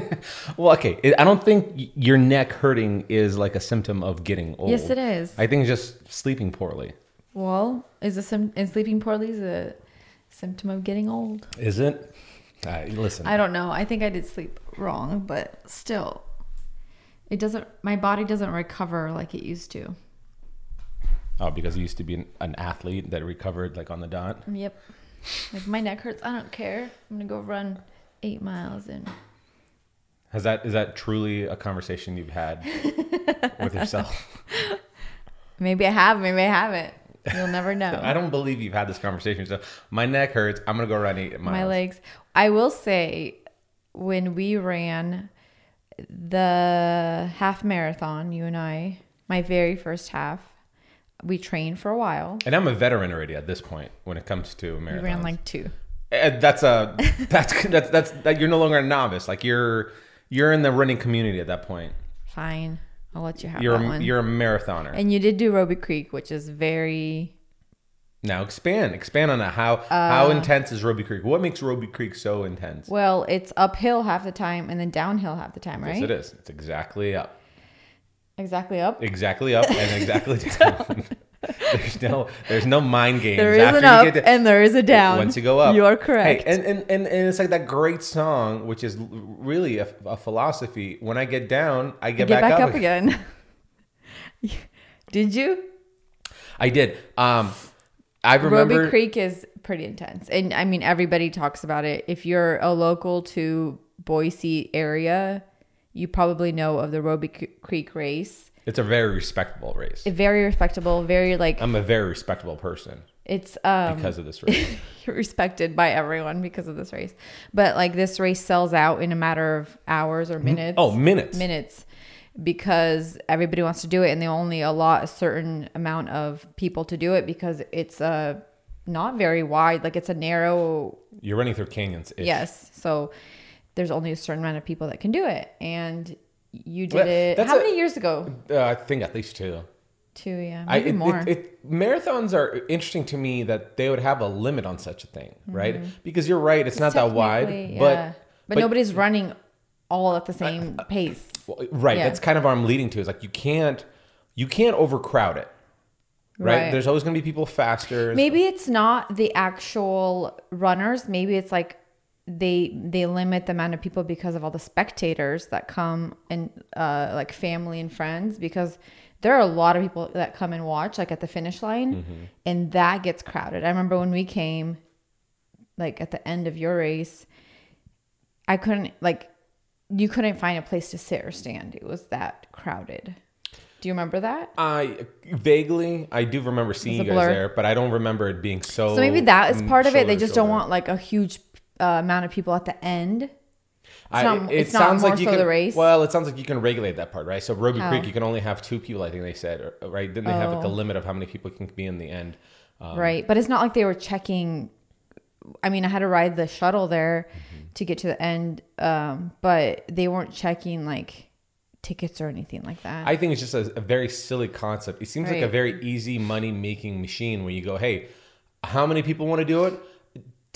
Well, okay. I don't think your neck hurting is like a symptom of getting old. Yes, it is. I think it's just sleeping poorly. Well, is a sim- is sleeping poorly is a symptom of getting old? Is it? Uh, listen. I don't know. I think I did sleep wrong, but still, it doesn't. My body doesn't recover like it used to. oh, because you used to be an, an athlete that recovered like on the dot. Yep. Like my neck hurts. I don't care. I'm gonna go run eight miles and Has that is that truly a conversation you've had with yourself? maybe I have, maybe I haven't. You'll never know. I don't believe you've had this conversation. So my neck hurts. I'm gonna go run eight miles. my legs. I will say, when we ran the half marathon, you and I, my very first half, we trained for a while. And I'm a veteran already at this point when it comes to We marathons. ran like two. And that's a that's that's that's that you're no longer a novice. Like you're you're in the running community at that point. Fine, I'll let you have You're that a, one. you're a marathoner. and you did do Robie Creek, which is very. now expand expand on that. How Uh, how intense is Robie Creek? What makes Robie Creek so intense? Well, it's uphill half the time and then downhill half the time, right? Yes, it is. It's exactly up, Exactly up. exactly up, and exactly down. there's no there's no mind games. There is after an up to- and there is a down. Once you go up, you are Hey, correct. and, and, and, and it's like that great song, which is really a, a philosophy. When I get down, I get, Get back, up, again. again. did you? I did. Um, I remember. Robie Creek is pretty intense. And I mean, everybody talks about it. If you're a local to Boise area, you probably know of the Robie Creek race. It's a very respectable race. Very respectable, very like, I'm a very respectable person it's um because of this race. respected by everyone because of this race. But like this race sells out in a matter of hours or minutes. oh, minutes. minutes because everybody wants to do it and they only allot a certain amount of people to do it because it's a not very wide like it's a narrow You're running through canyons. yes so there's only a certain amount of people that can do it and you did it that's how a- many years ago Uh, I think at least two. two yeah I, maybe it, more It, it, marathons are interesting to me that they would have a limit on such a thing, right? Because you're right, it's, not that wide, Mm-hmm. Technically, but, but nobody's running all at the same pace Well, right. Yeah. That's kind of what I'm leading to. Is like you can't you can't overcrowd it. Right. Right. There's always going to be people faster. Maybe it's not the actual runners. Maybe it's like they they limit the amount of people because of all the spectators that come and uh, like family and friends because there are a lot of people that come and watch like at the finish line and that gets crowded. I remember when we came like at the end of your race I couldn't like you couldn't find a place to sit or stand. It was that crowded. Do you remember that? I vaguely I do remember seeing you guys there, but I don't remember it being so. So maybe that is part of it. They just don't want like a huge uh, amount of people at the end. I- not- it it's not sounds more like you so can. the race? Well, it sounds like you can regulate that part, right? So Robie How? Creek, you can only have two people. I think they said, right? Then they have like a Oh. limit of how many people can be in the end. Um, right. But it's not like they were checking. I mean, I had to ride the shuttle there Mm-hmm. to get to the end, um, but they weren't checking like tickets or anything like that. I think it's just a, a very silly concept. It seems like a very easy money making machine where you go, hey, how many people want to do it?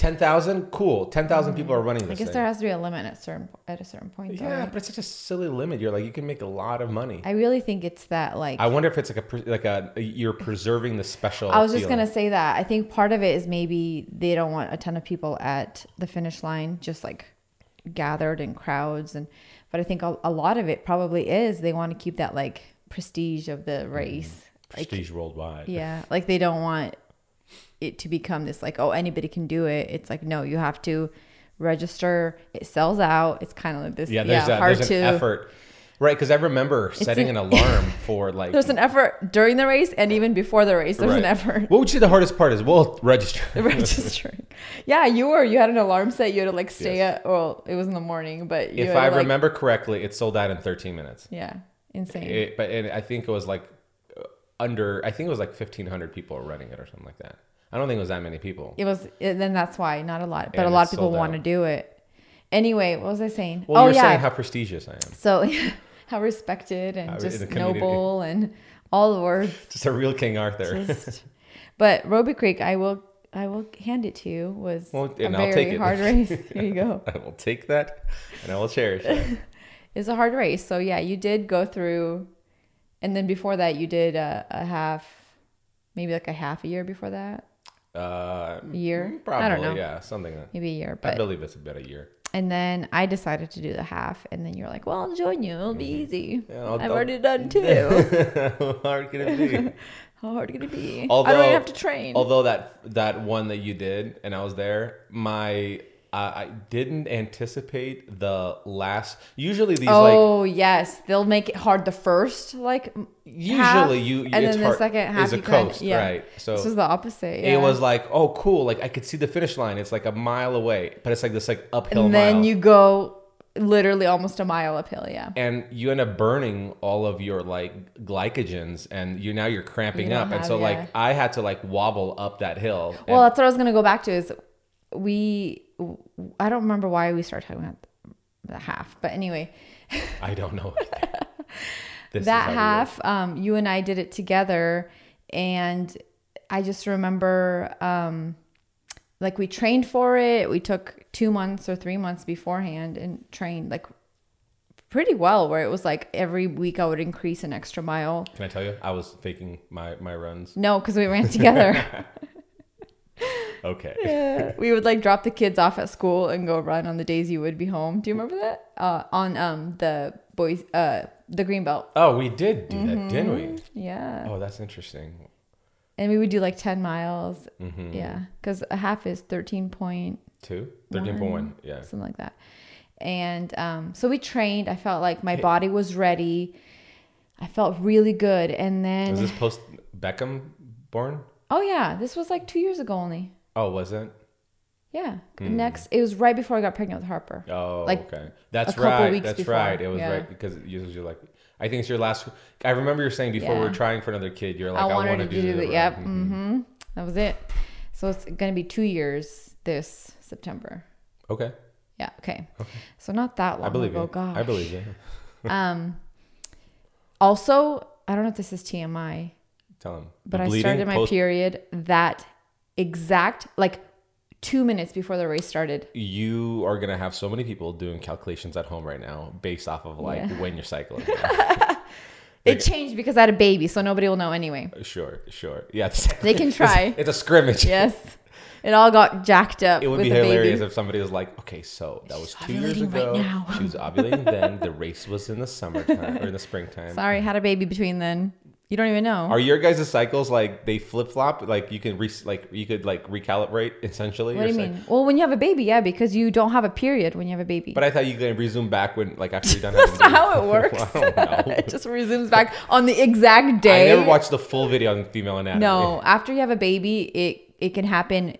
Ten thousand, cool. Ten thousand people are running Mm-hmm. I guess thing. there has to be a limit at certain at a certain point. Though, Yeah, right? but it's such a silly limit. You're like, you can make a lot of money. I really think it's that like I wonder if it's like a like a you're preserving the special. I was just gonna say that. I think part of it is maybe they don't want a ton of people at the finish line, just like gathered in crowds, and but I think a, a lot of it probably is they want to keep that like prestige of the race. Like, prestige worldwide. yeah, like they don't want it to become this like oh anybody can do it. It's like no, you have to register. It sells out. It's kind of like this. Yeah, Yeah, a, hard there's to. an effort, right? Because I remember setting an- an alarm for like. There's an effort during the race and even before the race. There's an effort. What would you say the hardest part is? Well, register. registering. yeah, you were. You had an alarm set. You had to like stay at. Well, it was in the morning, but you if I to, like- remember correctly, it sold out in 13 minutes. yeah, insane. It, but and I think it was like under. I think it was like 1,500 people running it or something like that. I don't think it was that many people. it was. It, then that's why not a lot, but And a lot of people want to do it. Anyway, what was I saying? Well, oh you're yeah. saying how prestigious I am. so how respected and How- just noble and all the words. Just a real King Arthur. Just, but Robie Creek, I will I will hand it to you was Well, a and I'll very take it. hard race. Here you go. I will take that and I will cherish it. It's a hard race. So yeah, you did go through, and then before that, you did a, a half, maybe like a half a year before that, Uh, year. probably, I don't know, yeah, something. That, maybe a year. But I believe it's about a year. and then I decided to do the half, and then you're like, "Well, I'll join you. It'll be easy. Mm-hmm. Yeah, I'll- I've I'll- already done two. How hard can it be? How hard can it be? I don't even have to train. Although that that one that you did and I was there, my I didn't anticipate the last. Usually these like oh yes, they'll make it hard the first like m- half, usually you and then the second half is a you kinda- coast, yeah. right? So this is the opposite. Yeah. it was like, oh, cool! Like I could see the finish line. It's like a mile away, but it's like this like uphill and then mile. you go literally almost a mile uphill. Yeah. and you end up burning all of your like glycogens, and you now you're cramping You up, and so yeah. like I had to like wobble up that hill. Well, that's what I was gonna go back to. Is we? I don't remember why we started talking about the half, but anyway, I don't know. This that we half, um, you and I did it together, and I just remember, um, like we trained for it. We took two months or three months beforehand and trained like pretty well. Where it was like every week I would increase an extra mile. Can I tell you? I was faking my my runs. No, because we ran together. Okay. Yeah. we would like drop the kids off at school and go run on the days you would be home. Do you remember that? Uh, on um the boys uh the green belt. Oh, we did do that, didn't we? Yeah. Oh, that's interesting. And we would do like 10 miles. Mm-hmm. Yeah. Because a half is 13 point Two? 13.1. Yeah. something like that. And um, so we trained. I felt like my body was ready. I felt really good. And then, Was this post Beckham born? oh, yeah, this was like two years ago only. Oh, was it? Yeah. Next, it was right before I got pregnant with Harper. Oh, Like, okay. That's right. That's before, right. It was yeah. right because you you're like, I think it's your last. I remember you were saying before we were Yeah. trying for another kid. You're like, I I, want to do, the the, yep. run." hmm That was it. So it's going to be two years this September. Okay. Yeah. Okay. So not that long I believe ago. you. Gosh. I believe you. Um, also, I don't know if this is TMI, Tell him. but I started my period that exact like two minutes before the race started. You are gonna have so many people doing calculations at home right now based off of like Yeah. when you're cycling. It changed because I had a baby, so nobody will know anyway. sure, sure. Yeah. They can try. it's a scrimmage. yes, it all got jacked up It would be hilarious baby. if somebody was like, "Okay, so that was She's two years right ago. now." she was ovulating then. The race was in the summertime or in the springtime." Sorry, had a baby between then. You don't even know. Are your guys' cycles like they flip flop? Like you can re- like you could like recalibrate essentially. what do you mean? Well, when you have a baby, yeah, because you don't have a period when you have a baby. But I thought you could resume back when like after you're done. That's not how it works. I don't know. it just resumes back on the exact day. I never watched the full video on female anatomy. No, after you have a baby, it it can happen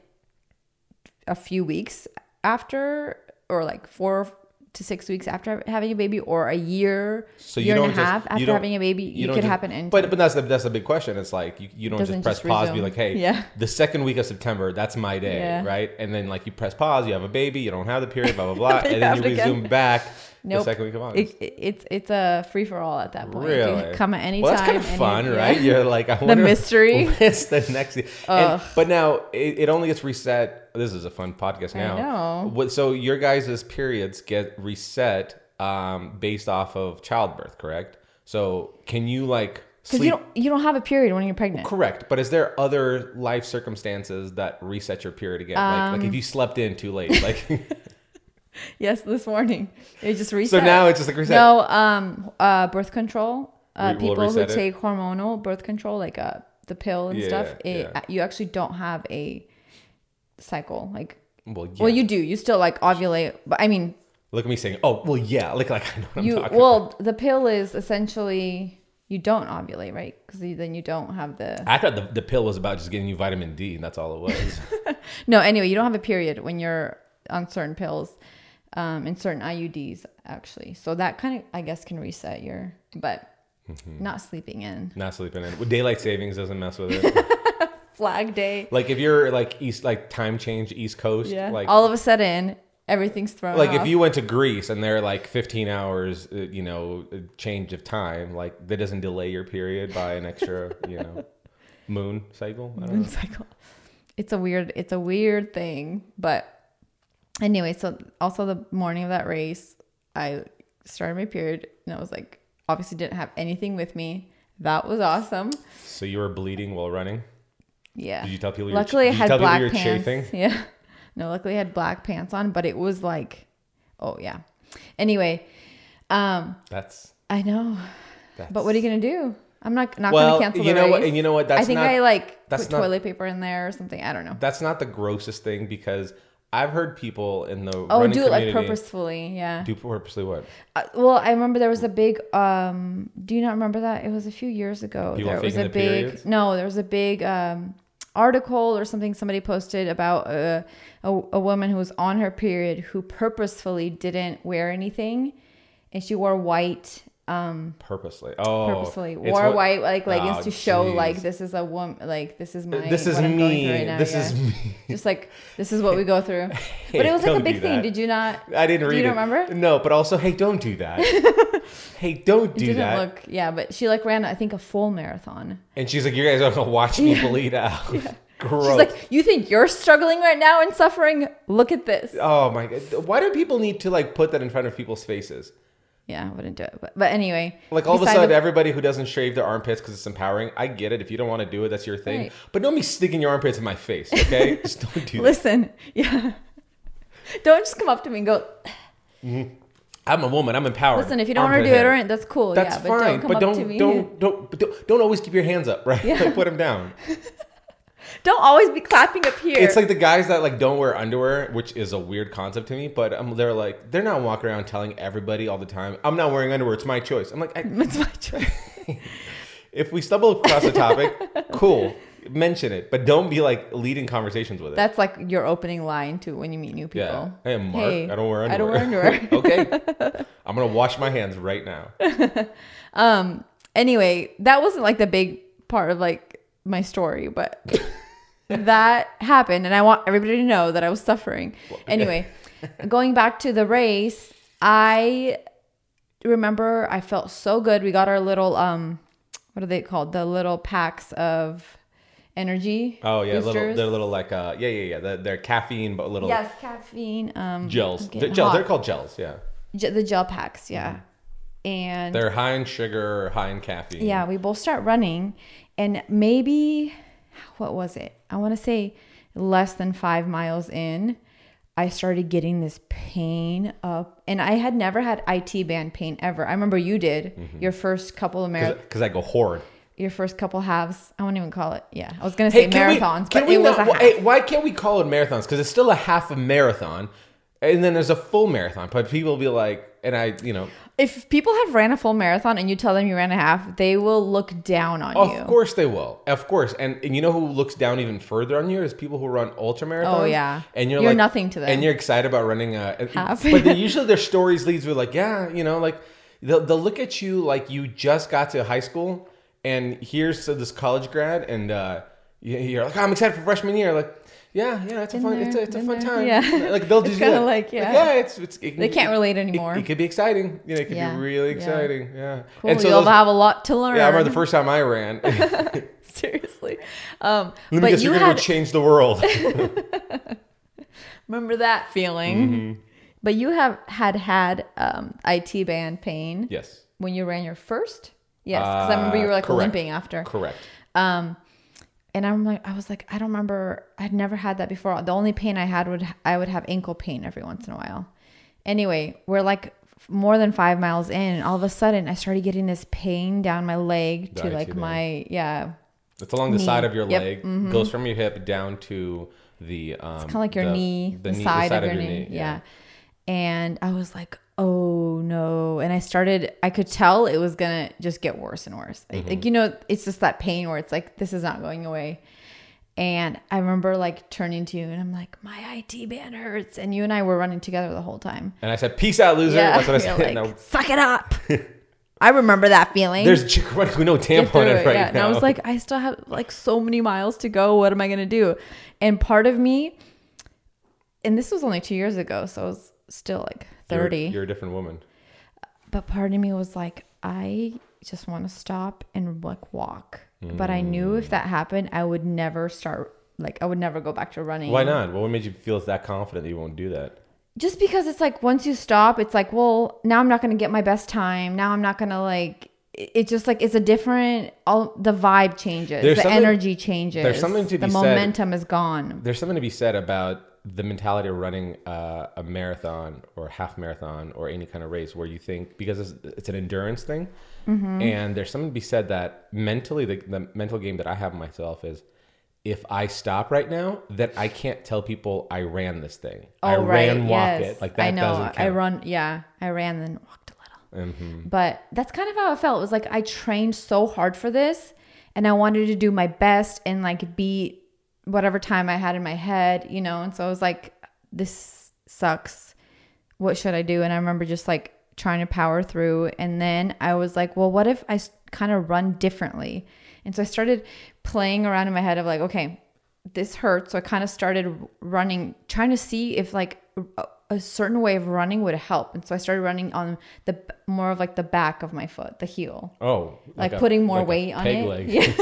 a few weeks after, or like four to six weeks after having a baby, or a year, So year and a just- half after having a baby. you it could just- happen in. But but that's the, that's the big question. It's like you, you don't just press just pause, be like, hey, Yeah. the second week of September, that's my day, Yeah. right? And then like you press pause, you have a baby, you don't have the period, blah blah blah, and then you it again. resume back Nope. the second week of August. it, it- it's it's a free for all at that point. You Really? can come at any well, time. that's kind of fun, right? You're like, I wonder mystery. What's the next? thing? And, but now it, it only gets reset. This is a fun podcast I now. know. So your guys' periods get reset um, based off of childbirth, correct? So can you like Because you don't you don't have a period when you're pregnant. Correct, but is there other life circumstances that reset your period again? like, like if you slept in too late, like Yes, this morning it just reset. so now it's just like reset. No, um, uh, birth control. Uh, We- we'll people who it? take hormonal birth control, like uh, the pill and Yeah, stuff, it, yeah. you actually don't have a cycle. Like, Well, yeah. well, you do. You still like ovulate, but I mean, look at me saying, "Oh, well, yeah." Like, like I know what you. I'm talking Well, the pill is essentially you don't ovulate, right? Because then you don't have the. I thought the, the pill was about just getting you vitamin D, and that's all it was. No, anyway, you don't have a period when you're on certain pills, um, and certain IUDs actually. So that kind of, I guess, can reset your, but Mm-hmm. not sleeping in. Not sleeping in. Well, Daylight savings doesn't mess with it. Flag day. like if you're like east, like time change East Coast, Yeah. like all of a sudden, everything's thrown like off. if you went to Greece and they're like 15 hours, uh, you know, change of time, like that doesn't delay your period by an extra, you know, moon cycle. I don't know. moon cycle. it's a weird it's a weird thing but anyway so also the morning of that race i started my period and i was like obviously didn't have anything with me that was awesome So you were bleeding while running. yeah Did you tell people? you were luckily i had black pants chafing? yeah no luckily i had black pants on but it was like oh yeah anyway um That's. i know that's but what are you gonna do i'm not not Well, gonna cancel the you know what- race. and you know what? i That's think not- i like that's put not- toilet paper in there or something i don't know That's not the grossest thing because I've heard people in the oh do it like purposefully yeah do purposely what Uh, well, I remember there was a big. um Do you not remember that? It was a few years ago. People there was a the big. periods? No, there was a big um article or something somebody posted about a, a a woman who was on her period who purposefully didn't wear anything, and she wore white. Um, purposely. Oh, purposely wore what- white like leggings Oh, to show jeez. like this is a woman like this is my This is what I'm going me. right now. this yeah. is me. just like this is what we go through. but it was like a big thing. Did you not? I didn't read you it. don't remember? No, but also, hey, don't do that. hey, don't It do didn't that. look yeah, but she like ran I think a full marathon. and she's like, you guys are gonna watch me bleed out. Gross. She's like, you think you're struggling right now and suffering? Look at this. oh my god. Why do people need to like put that in front of people's faces? Yeah, I wouldn't do it. But, but anyway, Like all of a sudden, the- everybody who doesn't shave their armpits because it's empowering, I get it. If you don't want to do it, that's your thing. Right. But don't be sticking your armpits in my face, okay? just don't do that. listen, yeah. Don't just come up to me and go. Mm-hmm. I'm a woman. I'm empowered. Listen, if you don't want to do it, hair. that's cool. That's yeah, but fine. don't come but don't to me. don't don't but don't don't always keep your hands up, right? Yeah. like put them down. Don't always be clapping up here. It's like the guys that like don't wear underwear, which is a weird concept to me. But um, they're like they're not walking around telling everybody all the time, "I'm not wearing underwear. It's my choice." I'm like, I, it's my choice. if we stumble across a topic, cool, mention it, but don't be like leading conversations with it. That's like your opening line to when you meet new people. yeah. Hey, Mark. Hey, I don't wear underwear. I don't wear underwear. okay, I'm gonna wash my hands right now. Um. Anyway, that wasn't like the big part of like my story, but that happened, and I want everybody to know that I was suffering. Anyway, going back to the race, I remember I felt so good. We got our little um, what are they called? The little packs of energy. Oh yeah, little they're little like uh yeah yeah yeah they're, they're caffeine but little Yes, caffeine. Um, gels. They're hot. They're called gels. Yeah. Ge- the gel packs. Yeah, and They're high in sugar, high in caffeine. Yeah, we both start running, and maybe what was it? I want to say less than five miles in, I started getting this pain up, and I had never had IT band pain ever. I remember you did Mm-hmm. your first couple of marathons, Because I go horde. your first couple halves. I won't even call it. Yeah, I was gonna say we- marathons, can but we it was a half. hey, why can't we call it marathons? Because it's still a half a marathon, and then there's a full marathon. But people will be like, and I, you know, if people have ran a full marathon and you tell them you ran a half, they will look down on of you. Of course they will, of course. And and you know who looks down even further on you is people who run ultra marathons. Oh, yeah. and you're, You're like nothing to them. and you're excited about running a Half. But usually their stories leads with like, yeah, you know, like they'll they'll look at you like you just got to high school, and here's this college grad, and uh, you- you're like, oh, I'm excited for freshman year, like. Yeah, yeah, it's a fun, it's a, it's a fun there. time. Yeah. like they'll It's just do kinda like, yeah. yeah, it's, it's it can- They can't relate anymore. It, could be exciting. You know, it could Yeah, be really exciting. Yeah. Cool. And so You'll those- have a lot to learn. yeah, I remember the first time I ran. Seriously. Um, Let me but guess, you you're gonna had go change the world. remember that feeling. Mm-hmm. But you have had had um, IT band pain yes, when you ran your first. Yes, because I remember you were Uh, like correct. limping after. correct. Um, and I'm like, I was like, I don't remember. I'd never had that before. The only pain I had would I would have ankle pain every once in a while. Anyway, we're like more than five miles in, and all of a sudden I started getting this pain down my leg to IT like my yeah, It's along the side of your Yep, mm-hmm. leg, goes from your hip down to the. Um, kind of like your the- knee, the, knee- side, of your, knee. Yeah. And I was like, oh no. And I started, I could tell it was going to just get worse and worse. Like- Mm-hmm. Like, you know, it's just that pain where it's like, this is not going away. And I remember like turning to you and I'm like, my IT band hurts. And you and I were running together the whole time. And I said, "Peace out, loser." That's what I said. like, No, suck it up. I remember that feeling. there's a chick running with no tampon in it, right yeah. now. And I was like, I still have like so many miles to go. What am I gonna do? And part of me, and this was only two years ago, so I was still like You're- 30. You're, a different woman. But part of me was like, I just want to stop and like walk. But I knew if mm. that happened, I would never start like I would never go back to running. Why not? What made you feel that confident that you won't do that? Just because it's like once you stop, it's like, well, now I'm not gonna get my best time. Now I'm not gonna like. It's just like it's a different. All the vibe changes. There's the energy changes. there's something to the be said- momentum is gone. There's something to be said about the mentality of running uh, a marathon or half marathon or any kind of race where you think because it's, it's an endurance thing, Mm-hmm. and there's something to be said that mentally the, the mental game that I have myself is. If I stop right now, then I can't tell people I ran this thing. I Oh right, ran, walk yes. it. Like that I know. doesn't count. I run. Yeah, I ran then walked a little. Mhm. But that's kind of how it felt. It was like I trained so hard for this and I wanted to do my best and like beat whatever time I had in my head, you know? And so I was like, this sucks. What should I do? And I remember just like trying to power through. And then I was like, well, what if I kind of run differently? And so I started playing around in my head of like, okay, this hurts. So I kind of started running, trying to see if like a, certain way of running would help. And so I started running on the more of like the back of my foot, the heel, Oh, like, a- putting more like weight on it. leg. Yeah,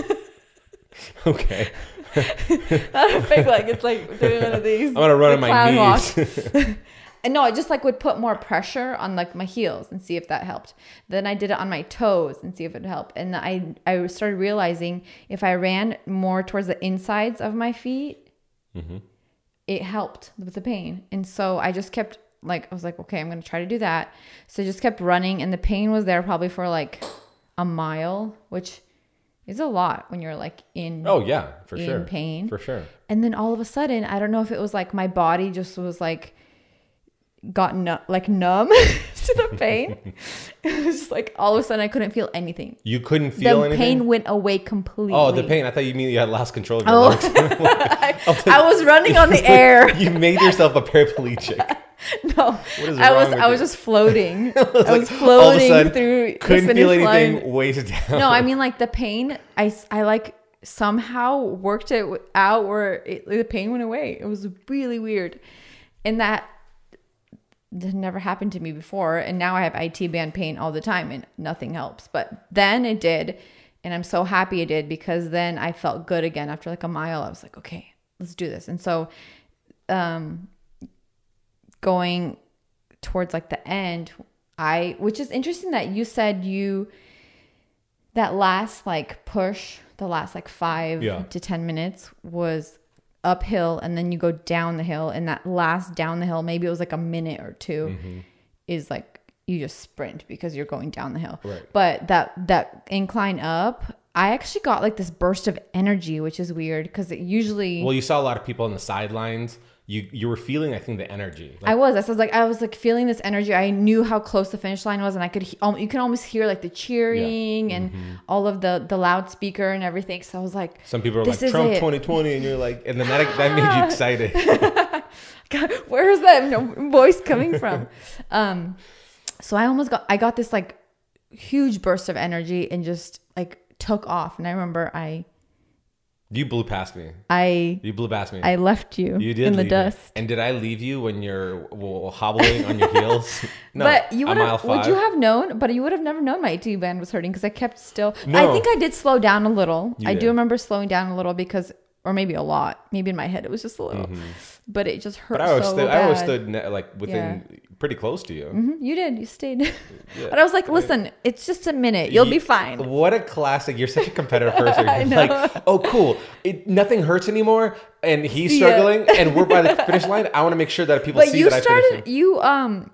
okay. not a peg leg. It's like doing one of these. I'm gonna run on my knees. walk. And no, I just like would put more pressure on like my heels and see if that helped. Then I did it on my toes and see if it helped. And I I started realizing if I ran more towards the insides of my feet, Mm-hmm. it helped with the pain. And so I just kept like I was like, okay, I'm gonna try to do that. So I just kept running, and the pain was there probably for like a mile, which is a lot when you're like in. oh yeah, for In sure. pain. For sure. And then all of a sudden, I don't know if it was like my body just was like got nu- like numb to the pain. it was just like all of a sudden I couldn't feel anything. You couldn't feel the anything. pain went away completely. Oh, the pain! I thought you mean you had lost control of your Oh. lungs. I was running on the air. you made yourself a paraplegic. No, I was I you? was just floating. I like, was all of a floating sudden, through Couldn't feel anything. line. Weighted down. No, I mean like the pain. I I like somehow worked it out where it, the pain went away. It was really weird, and that that never happened to me before. And now I have IT band pain all the time, and nothing helps. But then it did, and I'm so happy it did because then I felt good again after like a mile. I was like, okay, let's do this. And so, um, going towards like the end, I which is interesting that you said you that last like push, the last like five Yeah. to 10 minutes was uphill and then you go down the hill. And that last down the hill, maybe it was like a minute or 2 Mm-hmm. is like you just sprint because you're going down the hill. Right. But that, that incline up, I actually got like this burst of energy, which is weird because it usually. Well, you saw a lot of people on the sidelines. You you were feeling, I think, the energy. Like, I was. I was like, I was like feeling this energy. I knew how close the finish line was, and I could. he- You can almost hear like the cheering and Mm-hmm. all of the the loudspeaker and everything. So I was like, some people are like Trump it. 2020, and you're like, and then that that made you excited. God, where is that voice coming from? um, so I almost got. I got this like huge burst of energy and just like took off. And I remember I you blew past me. I You blew past me. I left you, you did in the leave me. dust. And did I leave you when you're well, hobbling on your heels? No. but you would have, would you have known? But you would have never known my IT band was hurting because I kept still. No. I think I did slow down a little. You I did. do remember slowing down a little because, or maybe a lot. Maybe in my head it was just a little, mm-hmm. but it just hurt But I always so stood. bad. I always stood ne- like within pretty close to you. Mhm, You did. You stayed. but I was like, listen, it's just a minute. You'll be fine. What a classic! You're such a competitive person. I like, oh, cool. It, nothing hurts anymore, and he's See struggling, and we're by the finish line. I want to make sure that people But see you that I started. finished. You um,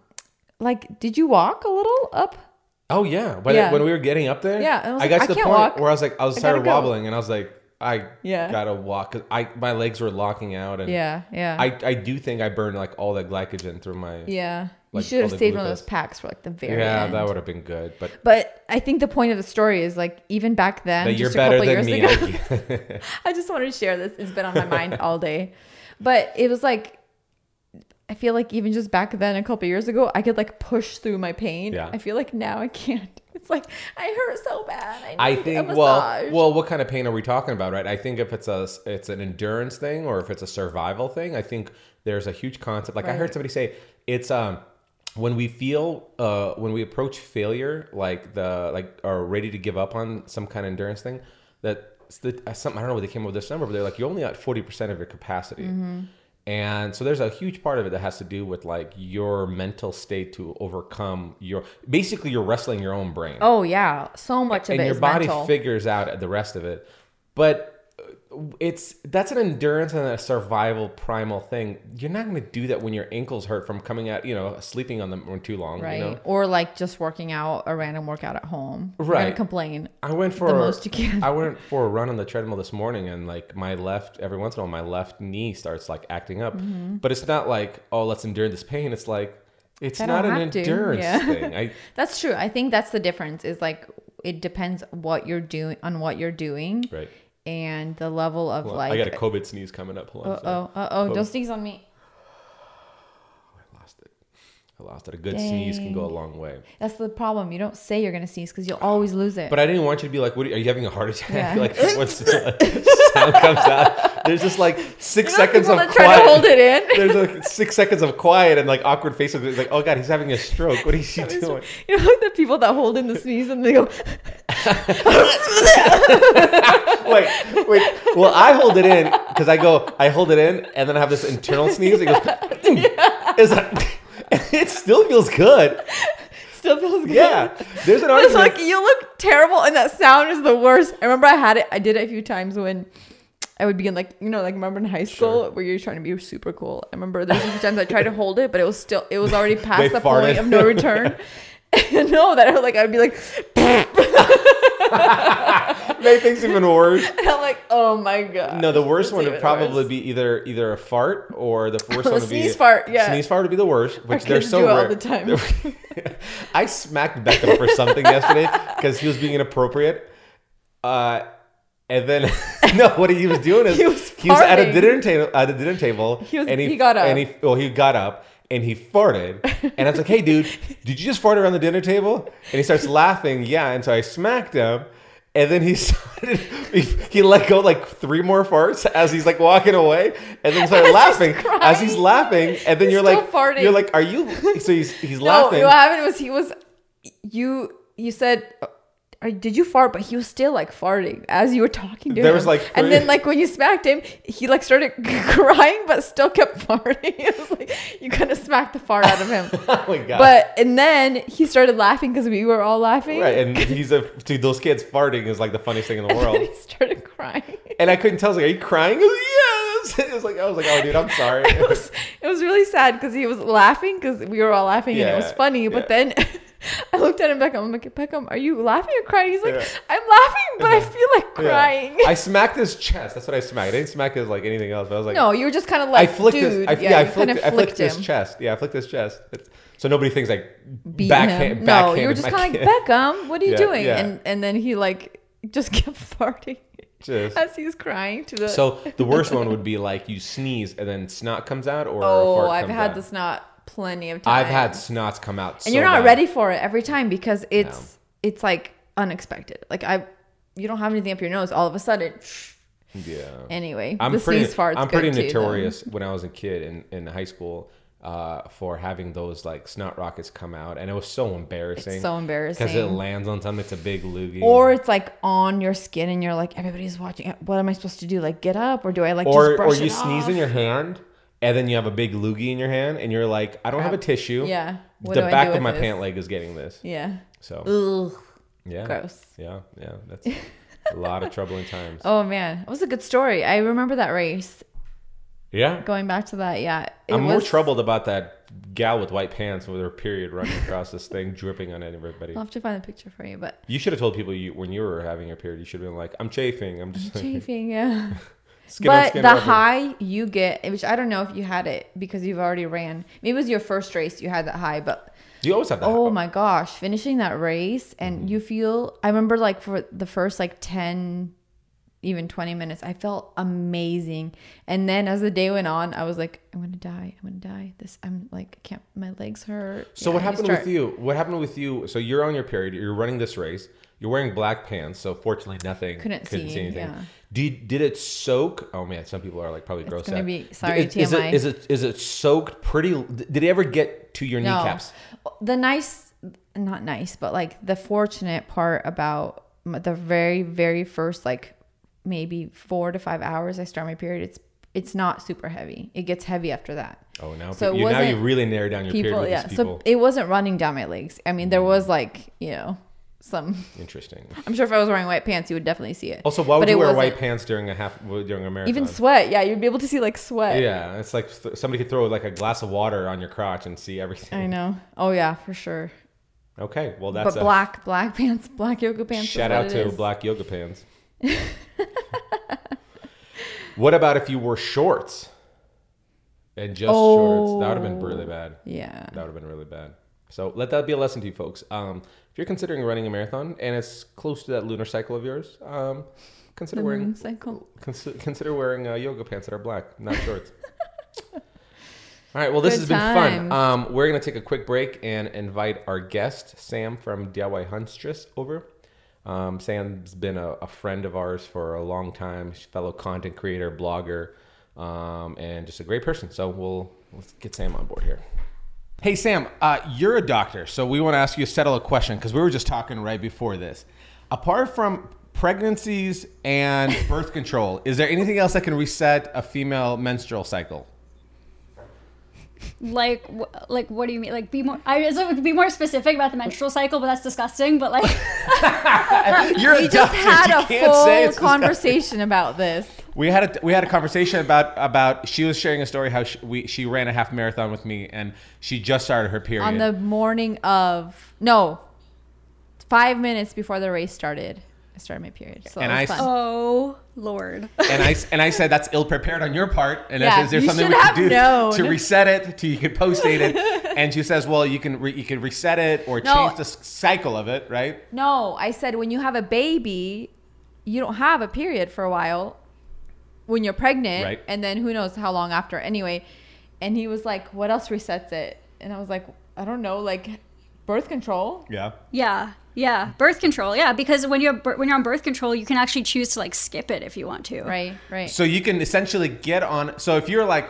like, did you walk a little up? Oh yeah, when, Yeah. when we were getting up there, Yeah, I I like, got to I the point walk. where I was like, I was I started gotta go. wobbling, and I was like, I Yeah. gotta walk because I my legs were locking out, and Yeah, yeah, I I do think I burned like all the glycogen through my yeah. like, you should have saved one of those packs for like the very yeah, end. that would have been good, but But I think the point of the story is like even back then, that you're just a better couple than years me. ago, I- I just wanted to share this. It's been on my mind all day. But it was like I feel like even just back then, a couple years ago, I could like push through my pain. Yeah. I feel like now I can't. It's like I hurt so bad. I, I think a well, well, what kind of pain are we talking about, right? I think if it's a it's an endurance thing or if it's a survival thing, I think there's a huge concept. Like I heard somebody say, it's um when we feel uh when we approach failure, like the like are ready to give up on some kind of endurance thing, that the, uh, something I don't know what they came up with this number, but they're like you're only at forty percent of your capacity, Mm-hmm. And so there's a huge part of it that has to do with like your mental state to overcome your basically you're wrestling your own brain, Oh yeah, so much of and it And your body mental. figures out the rest of it, but. It's that's an endurance and a survival primal thing. You're not going to do that when your ankles hurt from coming out, you know, sleeping on them for too long. right? You know? Or like just working out a random workout at home. You're Right. gonna complain. I went for the most you can. I went for a run on the treadmill this morning, and like my left, every once in a while, my left knee starts like acting up. Mm-hmm. But it's not like, oh, let's endure this pain. It's like, it's I not an endurance yeah. thing. I That's true. I think that's the difference. Is like it depends what you're doing on what you're doing right. And the level of Well, like. I got a COVID sneeze coming up. Hold on. Uh oh, uh oh! Don't sneeze on me. I lost it. I lost it. A good sneeze can go a long way. That's the problem. You don't say you're gonna sneeze because you'll always lose it. But I didn't want you to be like, "What? Are you, are you having a heart attack?" Yeah. like once the sound comes out, there's just like six You know seconds of that try quiet. to hold it in. There's like six seconds of quiet and like awkward faces. It's like, oh god, he's having a stroke. What is he doing? You know, like the people that hold in the sneeze and they go, wait, wait. Well, I hold it in because I go, I hold it in, and then I have this internal sneeze. It goes, it's like, it still feels good. still feels good. Yeah, there's an It's argument. like you look terrible, and that sound is the worst. I remember I had it. I did it a few times when I would be in like you know like remember in high school Sure. where you're trying to be super cool. I remember there's a few times I tried to hold it, but it was still it was already past the farted. point of no return. no, that I like I'd be like, Make things even worse. and I'm like, oh my god. No, the worst It's one would probably worse. be either either a fart or the worst one would be sneeze fart, yeah. Sneeze fart would be the worst, which Our they're kids so do it all rare. the time. I smacked Beckham for something yesterday because he was being inappropriate. Uh, and then no, what he was doing is He was at a dinner table at a dinner table. He was- and he got up. and he well he got up and he farted. And I was like, hey dude, did you just fart around the dinner table? And he starts laughing. Yeah, and so I smacked him. And then he started, he, he let go like three more farts as he's like walking away, and then started As he's laughing as he's laughing, and then He's you're like, farting. you're like, are you? So he's he's No, laughing. what happened was he was you you said or did you fart? But he was still like farting as you were talking to There him. was, like, and then like when you smacked him, he like started crying, but still kept farting. It was like you kind of smacked the fart out of him. oh my god! but and then he started laughing because we were all laughing. Right, and he's a dude. Those kids farting is like the funniest thing in the And world. he started crying. And I couldn't tell. I was like, "Are you crying?" He was. It was like I was like, "Oh, dude, I'm sorry." it was it was really sad because he was laughing because we were all laughing and it was Yeah, funny. But yeah. then I looked at him Beckham. I'm like, Beckham, are you laughing or crying? He's like, Yeah. I'm laughing, but I feel like Yeah. crying. I smacked his chest. That's what I smacked. I didn't smack his like anything else. But I was like, No, you were just kind of I like, flicked dude. his. I, yeah, yeah, I flicked. kind of I flicked his chest. Yeah, I flicked his chest. It's- so nobody thinks like Beat backhand. him. No, you were just kind of like, Beckham, what are you Yeah, doing? yeah. And and then he like just kept farting Just- as he's crying to the. So the worst one would be like you sneeze and then snot comes out, or a oh, I've had out. the snot plenty of times. I've had snots come out, and so you're not bad. ready for it every time because it's it's like unexpected. Like I, you don't have anything up your nose. All of a sudden, Yeah. anyway, I'm the pretty. sneeze fart's I'm pretty too, notorious when I was a kid in, in high school uh, for having those like snot rockets come out, and it was so embarrassing. It's so embarrassing. because it lands on something. It's a big loogie. Or it's like on your skin, and you're like, everybody's watching. What am I supposed to do? Like, get up, or do I like or just brush or you sneeze off? in your hand, and then you have a big loogie in your hand, and you're like, I don't have a tissue. Yeah. What the do I back do of my this? pant leg is getting this. Yeah. So Ugh. yeah, Gross. yeah, yeah. That's a lot of troubling times. Oh man, it was a good story. I remember that race. Yeah. Going back to that, yeah. I'm more troubled about that gal with white pants with her period running across this thing, dripping on everybody. I'll have to find the picture for you, but You should have told people you when you were having your period. You should have been like, "I'm chafing. I'm just chafing, yeah. skin but the rubber." high you get, which I don't know if you had it because you've already ran. Maybe it was your first race you had that high, but You always have that. oh my gosh, finishing that race and Mm-hmm. you feel. I remember like for the first like ten, even twenty minutes, I felt amazing. And then as the day went on, I was like, I'm gonna die. I'm gonna die. This I'm like, I can't. My legs hurt. So Yeah, what happened with you? What happened with you? So you're on your period. You're running this race. You're wearing black pants. So fortunately, nothing. Couldn't see, anything. yeah. Did did it soak? Oh man, some people are like probably gross. gonna out. be- sorry, Is, is it TMI. is it is it soaked pretty? Did it ever get to your No. kneecaps? The nice, not nice, but like the fortunate part about the very, very first like maybe four to five hours I start my period, it's it's not super heavy. It gets heavy after that. Oh, now So you, now you really narrow down your period People, with yeah. these So it wasn't running down my legs. I mean, there mm. was like you know some. Interesting. I'm sure if I was wearing white pants, you would definitely see it. Also, why would But you wear white pants during a half during a marathon? Even sweat, yeah, you'd be able to see like sweat. yeah, it's like th- somebody could throw like a glass of water on your crotch and see everything. I know. Oh yeah, for sure. Okay, well that's but black, black pants, black yoga pants. shout out to is. black yoga pants. what about if you wore shorts and just shorts? That would have oh, been really bad. Yeah. That would have been really bad. So let that be a lesson to you folks. Um, if you're considering running a marathon and it's close to that lunar cycle of yours, um, consider The wearing cycle. Consider, consider wearing uh, yoga pants that are black, not shorts. All right. Well, this Good has been fun. Um, we're gonna take a quick break and invite our guest Sam from DIY Huntress over. Um, Sam's been a, a friend of ours for a long time. She's a fellow content creator, blogger, um, and just a great person. So we'll let's get Sam on board here. Hey Sam, uh, you're a doctor, so we want to ask you to settle a question because we were just talking right before this. Apart from pregnancies and birth control, is there anything else that can reset a female menstrual cycle? Like, wh- like, what do you mean? Like, be more. I so be more specific about the menstrual cycle, but that's disgusting. But like, You're We a just doctor. had you a full it's disgusting. conversation about this. We had a we had a conversation about about she was sharing a story how she, we she ran a half marathon with me and she just started her period. On the morning of no, five minutes before the race started, I started my period. So And that I was s- fun. oh lord. and I and I said that's ill prepared on your part. And I Yeah, said, is there you something we have can do known. to reset it? To you can post date it. and she says, well, you can re, you can reset it or No. change the cycle of it, right? No, I said when you have a baby, you don't have a period for a while when you're pregnant, Right. and then who knows how long after. Anyway, and he was like, "What else resets it?" And I was like, "I don't know, like birth control." Yeah. Yeah, yeah. Birth control. Yeah, because when you're when you're on birth control, you can actually choose to like skip it if you want to. Right, right. So you can essentially get on. So if you're like,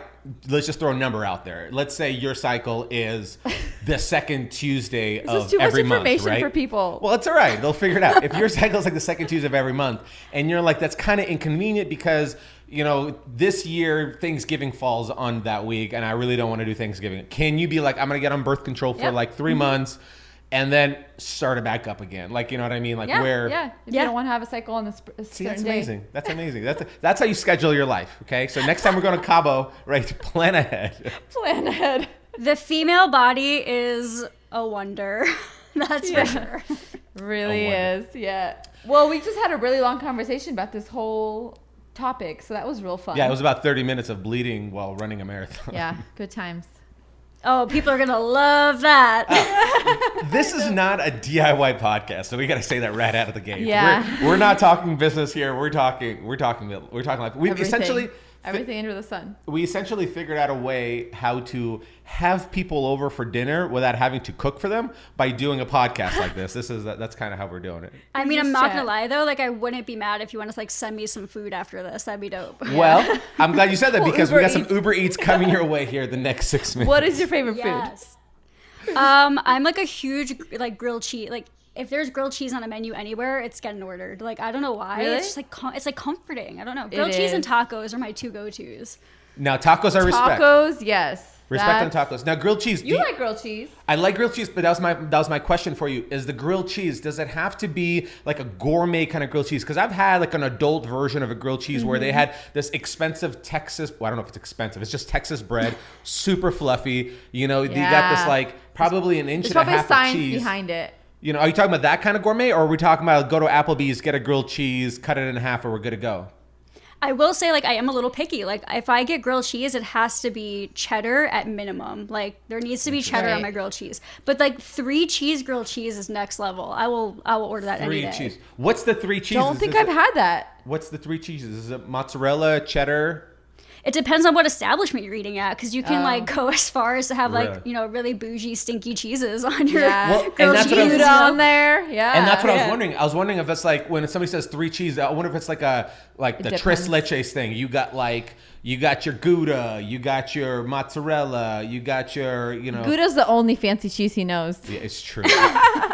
let's just throw a number out there. Let's say your cycle is the second Tuesday this of is too much every month, information right? for people. Well, it's all right. They'll figure it out. If your cycle is like the second Tuesday of every month, and you're like, that's kind of inconvenient because you know this year Thanksgiving falls on that week, and I really don't want to do Thanksgiving. Can you be like, I'm gonna get on birth control for Yeah. like 3 mm-hmm. months, and then start it back up again? Like, you know what I mean? Like yeah, where? yeah. If Yeah. you don't want to have a cycle on a, sp- a See, certain that's day. amazing. That's amazing. That's that's how you schedule your life. Okay, so next time we're going to Cabo, right? Plan ahead. Plan ahead. The female body is a wonder. That's Yeah. for sure. Really is, yeah. Well, we just had a really long conversation about this whole topic, so that was real fun. Yeah, it was about 30 minutes of bleeding while running a marathon. yeah, good times. Oh, people are gonna love that. Uh, this is not a DIY podcast, so we got to say that right out of the gate. Yeah. we're, we're not talking business here. We're talking. We're talking. We're talking like we Everything. essentially. Everything under the sun. We essentially figured out a way how to have people over for dinner without having to cook for them by doing a podcast like this. This is that's kind of how we're doing it. I mean, I'm not gonna lie though. Like, I wouldn't be mad if you want to like send me some food after this. That'd be dope. Well, I'm glad you said that Well, because we Uber got some Eats. Uber Eats coming your way here the next six minutes. What is your favorite food? Um, I'm like a huge like grilled cheese. Like, if there's grilled cheese on a menu anywhere, it's getting ordered. Like, I don't know why. Really? It's just like com- it's like comforting. I don't know. Grilled cheese and tacos are my two go tos. Now tacos are respect. Tacos, yes. Respect on tacos. Now grilled cheese. do You like grilled cheese? I like grilled cheese, but that was my that was my question for you. Is the grilled cheese does it have to be like a gourmet kind of grilled cheese? Because I've had like an adult version of a grilled cheese where Mm-hmm. they had this expensive Texas. Well, I don't know if it's expensive. It's just Texas bread, super fluffy. You know, you got this like probably an inch There's and a half of cheese. behind it. You know, are you talking about that kind of gourmet, or are we talking about go to Applebee's, get a grilled cheese, cut it in half, or we're good to go? I will say, like, I am a little picky. Like, if I get grilled cheese, it has to be cheddar at minimum. Like, there needs to be cheddar on my grilled cheese. But like, three cheese grilled cheese is next level. I will, I will order that Three any day. cheese. What's the three cheeses? Don't think Is I've it- had that. What's the three cheeses? Is it mozzarella, cheddar? It depends on what establishment you're eating at because you can like oh. go as far as to have like Really? you know really bougie stinky cheeses on your Yeah. Well, and grilled that's cheese. Gouda you on there. Yeah. And that's what I was wondering. I was wondering if it's like when somebody says three cheese. I wonder if it's like a like the tres depends. leches thing. You got like you got your Gouda, you got your mozzarella, you got your you know. Gouda's the only fancy cheese he knows. Yeah, it's true,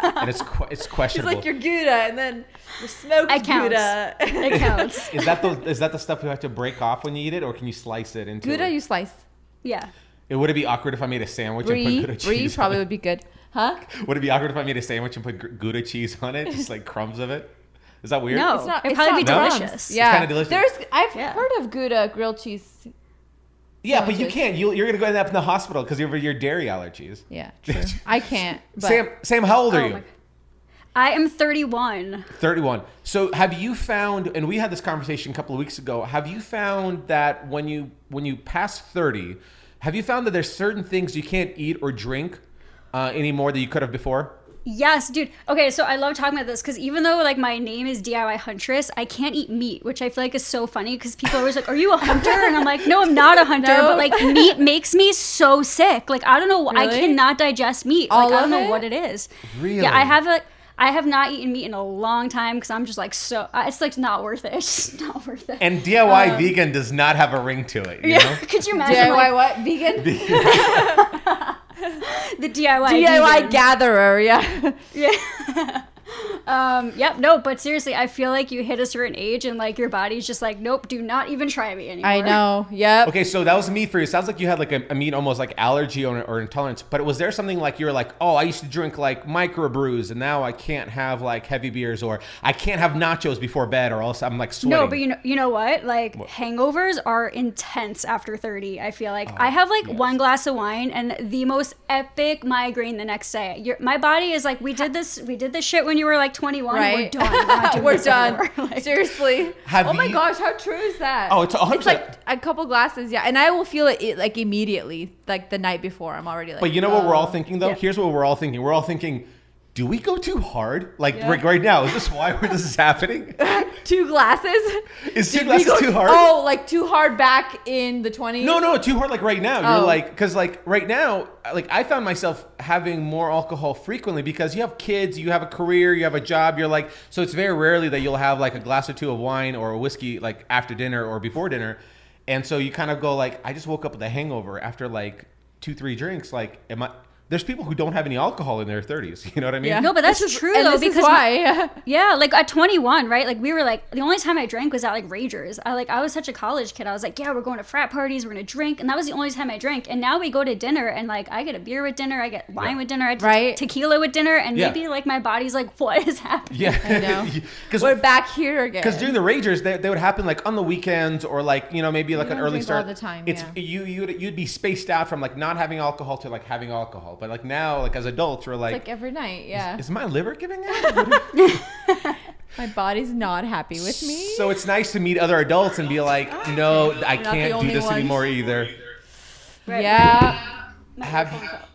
and it's que- it's He's questionable. like your Gouda and then the smoked It counts. Gouda. It counts. is that the is that the stuff you have to break off when you eat it, or can you slice it into? Gouda it? you slice. Yeah. It would it be awkward if I made a sandwich and put Gouda cheese? brie cheese? probably on would be good. Huh? Would it be awkward if I made a sandwich and put Gouda cheese on it, just like crumbs of it? Is that weird? No. It's not. It'd it's probably not be crumbs. delicious. It's Yeah, kinda delicious. There's. I've Yeah. heard of Gouda grilled cheese. Yeah, but you can't. You, you're gonna go end up in the hospital because of your dairy allergies. Yeah, true. I can't. But Sam, Sam, how old are Oh you? I am 31. 31. So have you found and we had this conversation a couple of weeks ago, have you found that when you when you pass 30, have you found that there's certain things you can't eat or drink uh, anymore that you could have before? Yes, dude. Okay, so I love talking about this because even though like my name is DIY Huntress, I can't eat meat, which I feel like is so funny because people are always like, "Are you a hunter?" And I'm like, "No, I'm not a hunter." No. But like meat makes me so sick. Like I don't know. I cannot digest meat. All like I don't know it? what it is. Really? Yeah, I have a. I have not eaten meat in a long time because I'm just like so. uh, It's like not worth it. It's just not worth it. And DIY vegan does not have a ring to it, you know? yeah, could you imagine DIY like, what? Vegan? the DIY DIY vegan? gatherer. Yeah. Yeah. Um, yep, no, but seriously, I feel like you hit a certain age and like your body's just like, nope, do not even try me anymore. I know. Yep. Okay, so that was meat for you. Sounds like you had like a, a meat almost like allergy or, or intolerance. But was there something like you were like, oh, I used to drink like microbrews and now I can't have like heavy beers or I can't have nachos before bed or else I'm like sweating. No, but you know, you know what? Like hangovers are intense after 30. I feel like I have like one glass of wine and the most epic migraine the next day. Your, my body is like, we did this, we did this shit when you were like 21. We're Right. done. We're, not We're done. Like- Seriously. Have oh my you- gosh, how true is that? Oh, it's 100. It's like a couple glasses, yeah, and I will feel it, it like immediately, like the night before. I'm already like. But you know what we're all oh. thinking though? Yeah. Here's what we're all thinking. We're all thinking, do we go too hard? Like Yeah. right, right now, is this why this is happening? Two glasses. Is two Did glasses go- too hard? Oh, like too hard back in the 20s. No, no, too hard. Like right now, you're Oh. like, because like right now, like I found myself having more alcohol frequently because you have kids, you have a career, you have a job. You're like, so it's very rarely that you'll have like a glass or two of wine or a whiskey like after dinner or before dinner, and so you kind of go like, I just woke up with a hangover after like two, three drinks. Like, am I? There's people who don't have any alcohol in their 30s. You know what I mean? Yeah. No, but that's This is- true, and though, this because my- why. Yeah, like at 21, right? Like we were like the only time I drank was at like Ragers. I like I was such a college kid. I was like, yeah, we're going to frat parties, we're gonna drink, and that was the only time I drank. And now we go to dinner and like I get a beer with dinner, I get wine Yeah. with dinner, I get Right. tequila with dinner, and Yeah. maybe like my body's like, what is happening? Yeah. Because We're back here again. Because during the Ragers, they, they would happen like on the weekends or like you know maybe like You an early start. all the time, It's yeah. you you'd you'd be spaced out from like not having alcohol to like having alcohol. But like now, like as adults, we're like, like every night, yeah. is my liver giving out? My body's not happy with me. so it's nice to meet other adults and be like, no, I the can't do only this ones. anymore either. Right. yeah. Have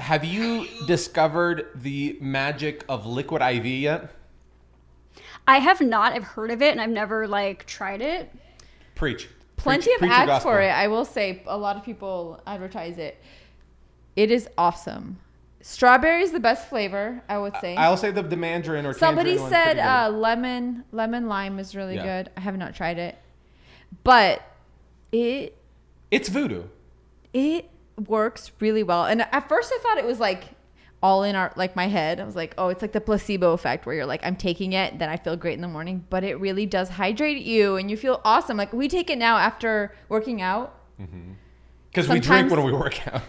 have you discovered the magic of liquid IV yet? I have not. I've heard of it, and I've never like tried it. Preach. Plenty Preach- of preach your ads gospel. for it. I will say a lot of people advertise it. It is awesome. Strawberry is the best flavor, I would say. I'll say the, the mandarin or Somebody said good. uh, lemon lemon lime is really Yeah. good. I have not tried it, but it it's voodoo. it works really well. And at first, I thought it was like all in our like my head. I was like, oh, it's like the placebo effect where you're like, I'm taking it, then I feel great in the morning. But it really does hydrate you, and you feel awesome. Like we take it now after working out. Because we drink when we work out.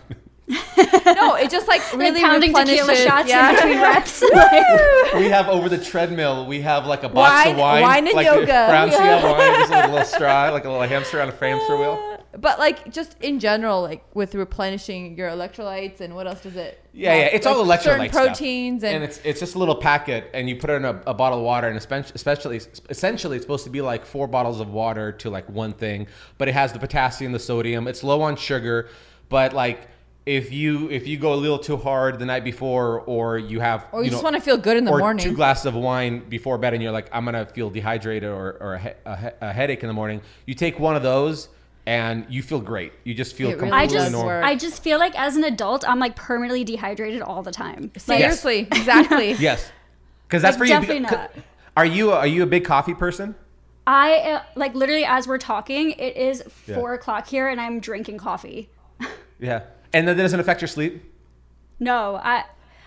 No, it just like Like really pounding tequila replenishes- shots yeah. in between reps. like, we have over the treadmill. We have like a box Wine- of wine, wine and like yoga. Franzia Yeah. wine, just like a little straw, like a little hamster on a hamster wheel. Uh, but like just in general, like with replenishing your electrolytes and what else does it? Yeah, yeah, it's all electrolytes, electrolyte certain stuff. proteins and, and it's it's just a little packet, and you put it in a, a bottle of water, and espe- especially essentially it's supposed to be like four bottles of water to like one thing, but it has the potassium, the sodium. It's low on sugar, but like if you if you go a little too hard the night before, or you have or you, know, just want to feel good in the or morning. two glasses of wine before bed, and you're like, I'm gonna feel dehydrated or, or a, a, a headache in the morning. You take one of those, and you feel great. You just feel It really completely I just, normal. I just feel like as an adult, I'm like permanently dehydrated all the time. Like, Seriously, exactly. Yes, because that's Like, for you. definitely not. Are you are you a big coffee person? I uh, like literally as we're talking, it is Yeah. four o'clock here, and I'm drinking coffee. Yeah, and that doesn't affect your sleep. No, I.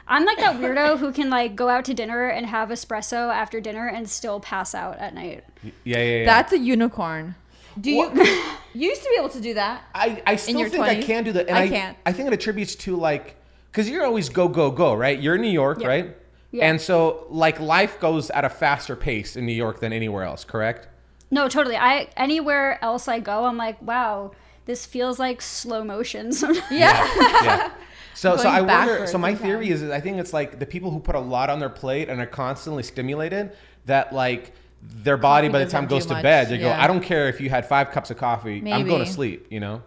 I'm like that weirdo who can like go out to dinner and have espresso after dinner and still pass out at night. Yeah, yeah, yeah. That's a unicorn. Do you? you used to be able to do that. I, I still your think I can do that. And I I, can't. I think it attributes to like, because you're always go, go, go, right? You're in New York, Yeah. right? Yeah. And so, like, life goes at a faster pace in New York than anywhere else, correct? No, totally. I anywhere else I go, I'm like, wow, this feels like slow motion. sometimes. Yeah. Yeah. So, so I wonder. So my theory is, is, I think it's like the people who put a lot on their plate and are constantly stimulated that like their body Coffee by the time goes to much, been, they go. I don't care if you had five cups of coffee, I'm going to sleep. You know?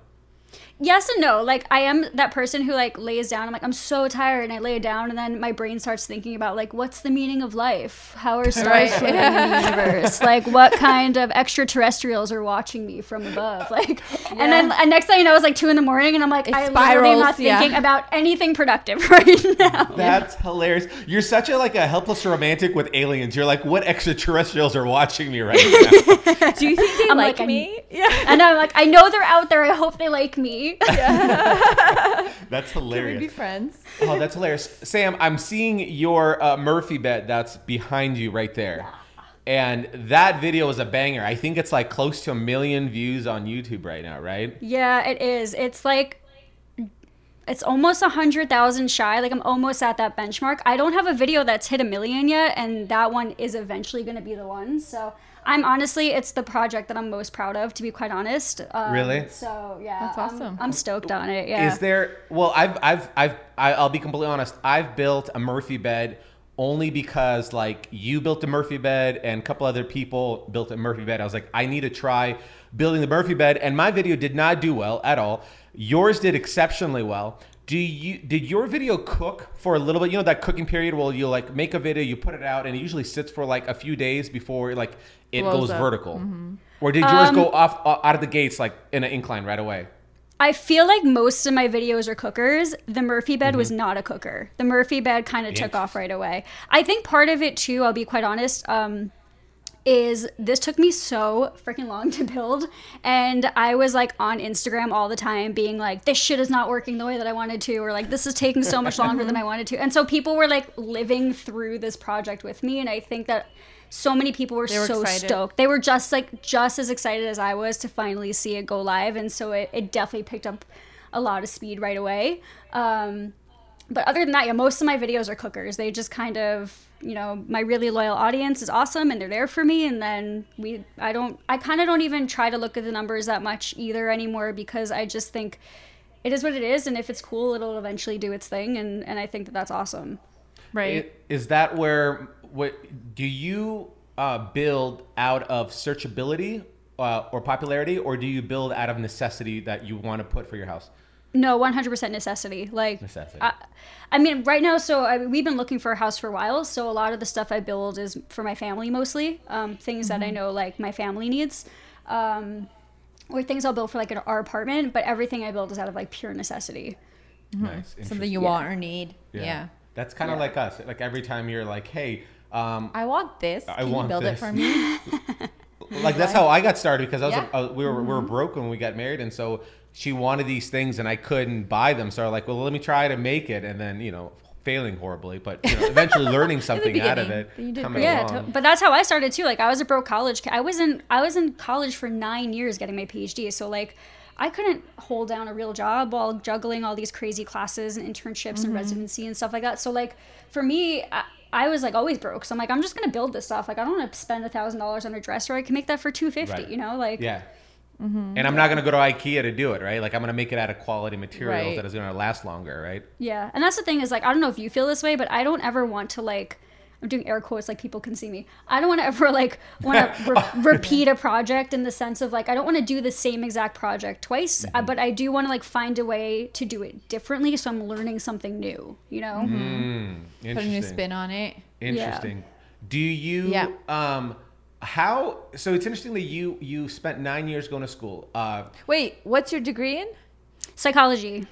Yes and no. Like I am that person who like lays down. I'm like I'm so tired, and I lay down, and then my brain starts thinking about like what's the meaning of life? How are stars Right. floating in the universe? Like what kind of extraterrestrials are watching me from above? Like, and then and next thing you know, it's like two in the morning, and I'm like It I literally am not spirals, yeah. thinking about anything productive right now. That's hilarious. You're such a like a helpless romantic with aliens. You're like, what extraterrestrials are watching me right now? Do you think they I'm like, like, me? Yeah. And I'm like, I know they're out there. I hope they like me. That's hilarious. Can we be hilarious. friends? Oh, that's hilarious. Sam, I'm seeing your uh, Murphy bed that's behind you right there. And that video is a banger. I think it's like close to a million views on YouTube right now, right? Yeah, it is. It's like it's almost a hundred thousand shy. Like I'm almost at that benchmark. I don't have a video that's hit a million yet, and that one is eventually going to be the one. So I'm honestly, it's the project that I'm most proud of, to be quite honest. Um, Really? So yeah, That's I'm- awesome. I'm, stoked on it. Yeah. Is there? Well, I've, I've, I've, I'll be completely honest. I've built a Murphy bed only because like you built a Murphy bed and a couple other people built a Murphy bed. I was like, I need to try building the Murphy bed, and my video did not do well at all. Yours did exceptionally well. Do you did your video cook for a little bit? You know that cooking period where you like make a video, you put it out, and it usually sits for like a few days before like it Blows goes up. vertical. Or did yours Um, go off out of the gates like in an incline right away? I feel like most of my videos are cookers. The Murphy bed Mm-hmm. was not a cooker. The Murphy bed kind of took off right away. I think part of it too, I'll be quite honest, um, is this took me so freaking long to build. And I was like on Instagram all the time being like, this shit is not working the way that I wanted to, or like, this is taking so much longer than I wanted to. And so people were like living through this project with me. And I think that so many people were, were so excited. stoked. They were just like just as excited as I was to finally see it go live, and so it, it definitely picked up a lot of speed right away. Um, but other than that, yeah, most of my videos are cookers. They just kind of, you know, my really loyal audience is awesome, and they're there for me. And then we, I don't, I kind of don't even try to look at the numbers that much either anymore because I just think it is what it is, and if it's cool, it'll eventually do its thing, and and I think that that's awesome. Right. Is that where what do you uh, build out of searchability uh, or popularity, or do you build out of necessity that you want to put for your house? No, one hundred percent necessity. Like Necessity. I, I mean, right now, so I, we've been looking for a house for a while. So a lot of the stuff I build is for my family mostly. Um, things that I know like my family needs, um, or things I'll build for like an, our apartment. But everything I build is out of like pure necessity. Nice. Something you Yeah. want or need. Yeah. That's kind of Yeah. like us. Like every time you're like, hey, um, I want this. I Can want you build this. it for me? like that's how I got started because I was Yeah. uh, we were we were broke when we got married, and so she wanted these things and I couldn't buy them. So I was like, well, let me try to make it, and then you know, failing horribly, but you know, eventually learning something out of it. you did coming great. Yeah, to- but that's how I started too. Like I was a broke college kid. I was in I was in college for nine years getting my PhD. So like I couldn't hold down a real job while juggling all these crazy classes and internships Mm-hmm. and residency and stuff like that. So like for me, I, I was like always broke. So I'm like I'm just gonna build this stuff. Like I don't want to spend a thousand dollars on a dresser. I can make that for two fifty. Right. You know, like Yeah. Mm-hmm. And I'm not gonna go to IKEA to do it, right? Like I'm gonna make it out of quality materials Right. that is gonna last longer, right? Yeah, and that's the thing is like I don't know if you feel this way, but I don't ever want to like I'm doing air quotes like people can see me. I don't want to ever like want to re- repeat a project in the sense of like I don't want to do the same exact project twice, uh, but I do want to like find a way to do it differently so I'm learning something new, you know? Mm, Put a new spin on it. Interesting. Do you Yeah. um How? So it's interesting that you you spent nine years going to school, uh, Wait, what's your degree in? Psychology.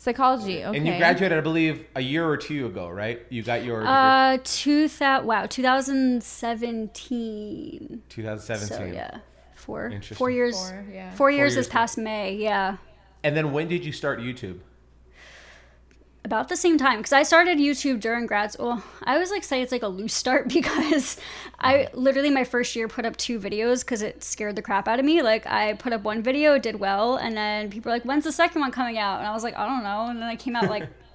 Psychology. Okay. and you graduated, I believe, a year or two ago, right? You got your degree, Uh, two thou wow, 2017. 2017. So yeah, four four years. Four, yeah. Four years years this past May. Yeah. And then when did you start YouTube? About the same time because I started YouTube during grad school. I always like say it's like a loose start because I mm-hmm. literally my first year put up two videos because it scared the crap out of me. Like I put up one video, did well, and then people were like, "When's the second one coming out?" And I was like, "I don't know." And then I came out like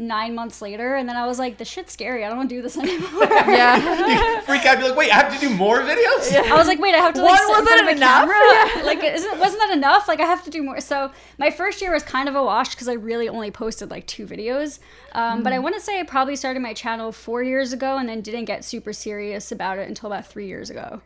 nine months later, and then I was like, "This shit's scary. I don't want to do this anymore." Yeah. Freak out, be like, wait, I have to do more videos? Yeah. I was like, wait, I have to like One sit in front wasn't of a enough? camera. Like, isn't wasn't that enough? Like, I have to do more. So my first year was kind of a wash because I really only posted like two videos. Um, But I want to say I probably started my channel four years ago and then didn't get super serious about it until about three years ago.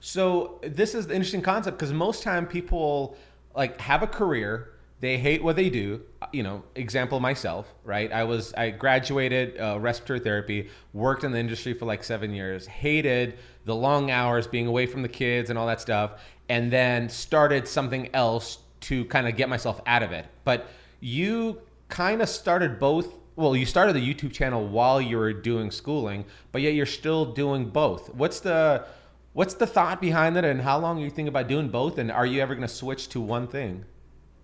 So this is the interesting concept because most time people like have a career, they hate what they do. You know, example myself, right? I was I graduated uh, respiratory therapy, worked in the industry for like seven years, hated the long hours, being away from the kids and all that stuff, and then started something else to kind of get myself out of it. But you kind of started both. Well, you started the YouTube channel while you were doing schooling, but yet you're still doing both. What's the What's the thought behind that and how long are you thinking about doing both? And are you ever going to switch to one thing?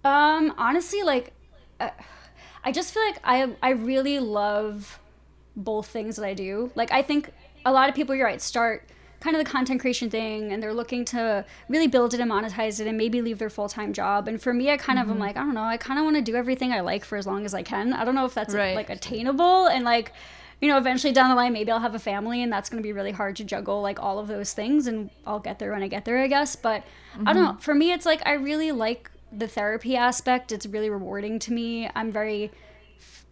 Um, honestly, like, uh, I just feel like I I really love both things that I do. Like, I think a lot of people, you're right, start kind of the content creation thing, and they're looking to really build it and monetize it, and maybe leave their full time job. And for me, I kind of am like, I don't know, I kind of want to do everything I like for as long as I can. I don't know if that's Right. like attainable, and like. You know, eventually down the line, maybe I'll have a family, and that's going to be really hard to juggle, like all of those things. And I'll get there when I get there, I guess. But I don't know. For me, it's like I really like the therapy aspect. It's really rewarding to me. I'm very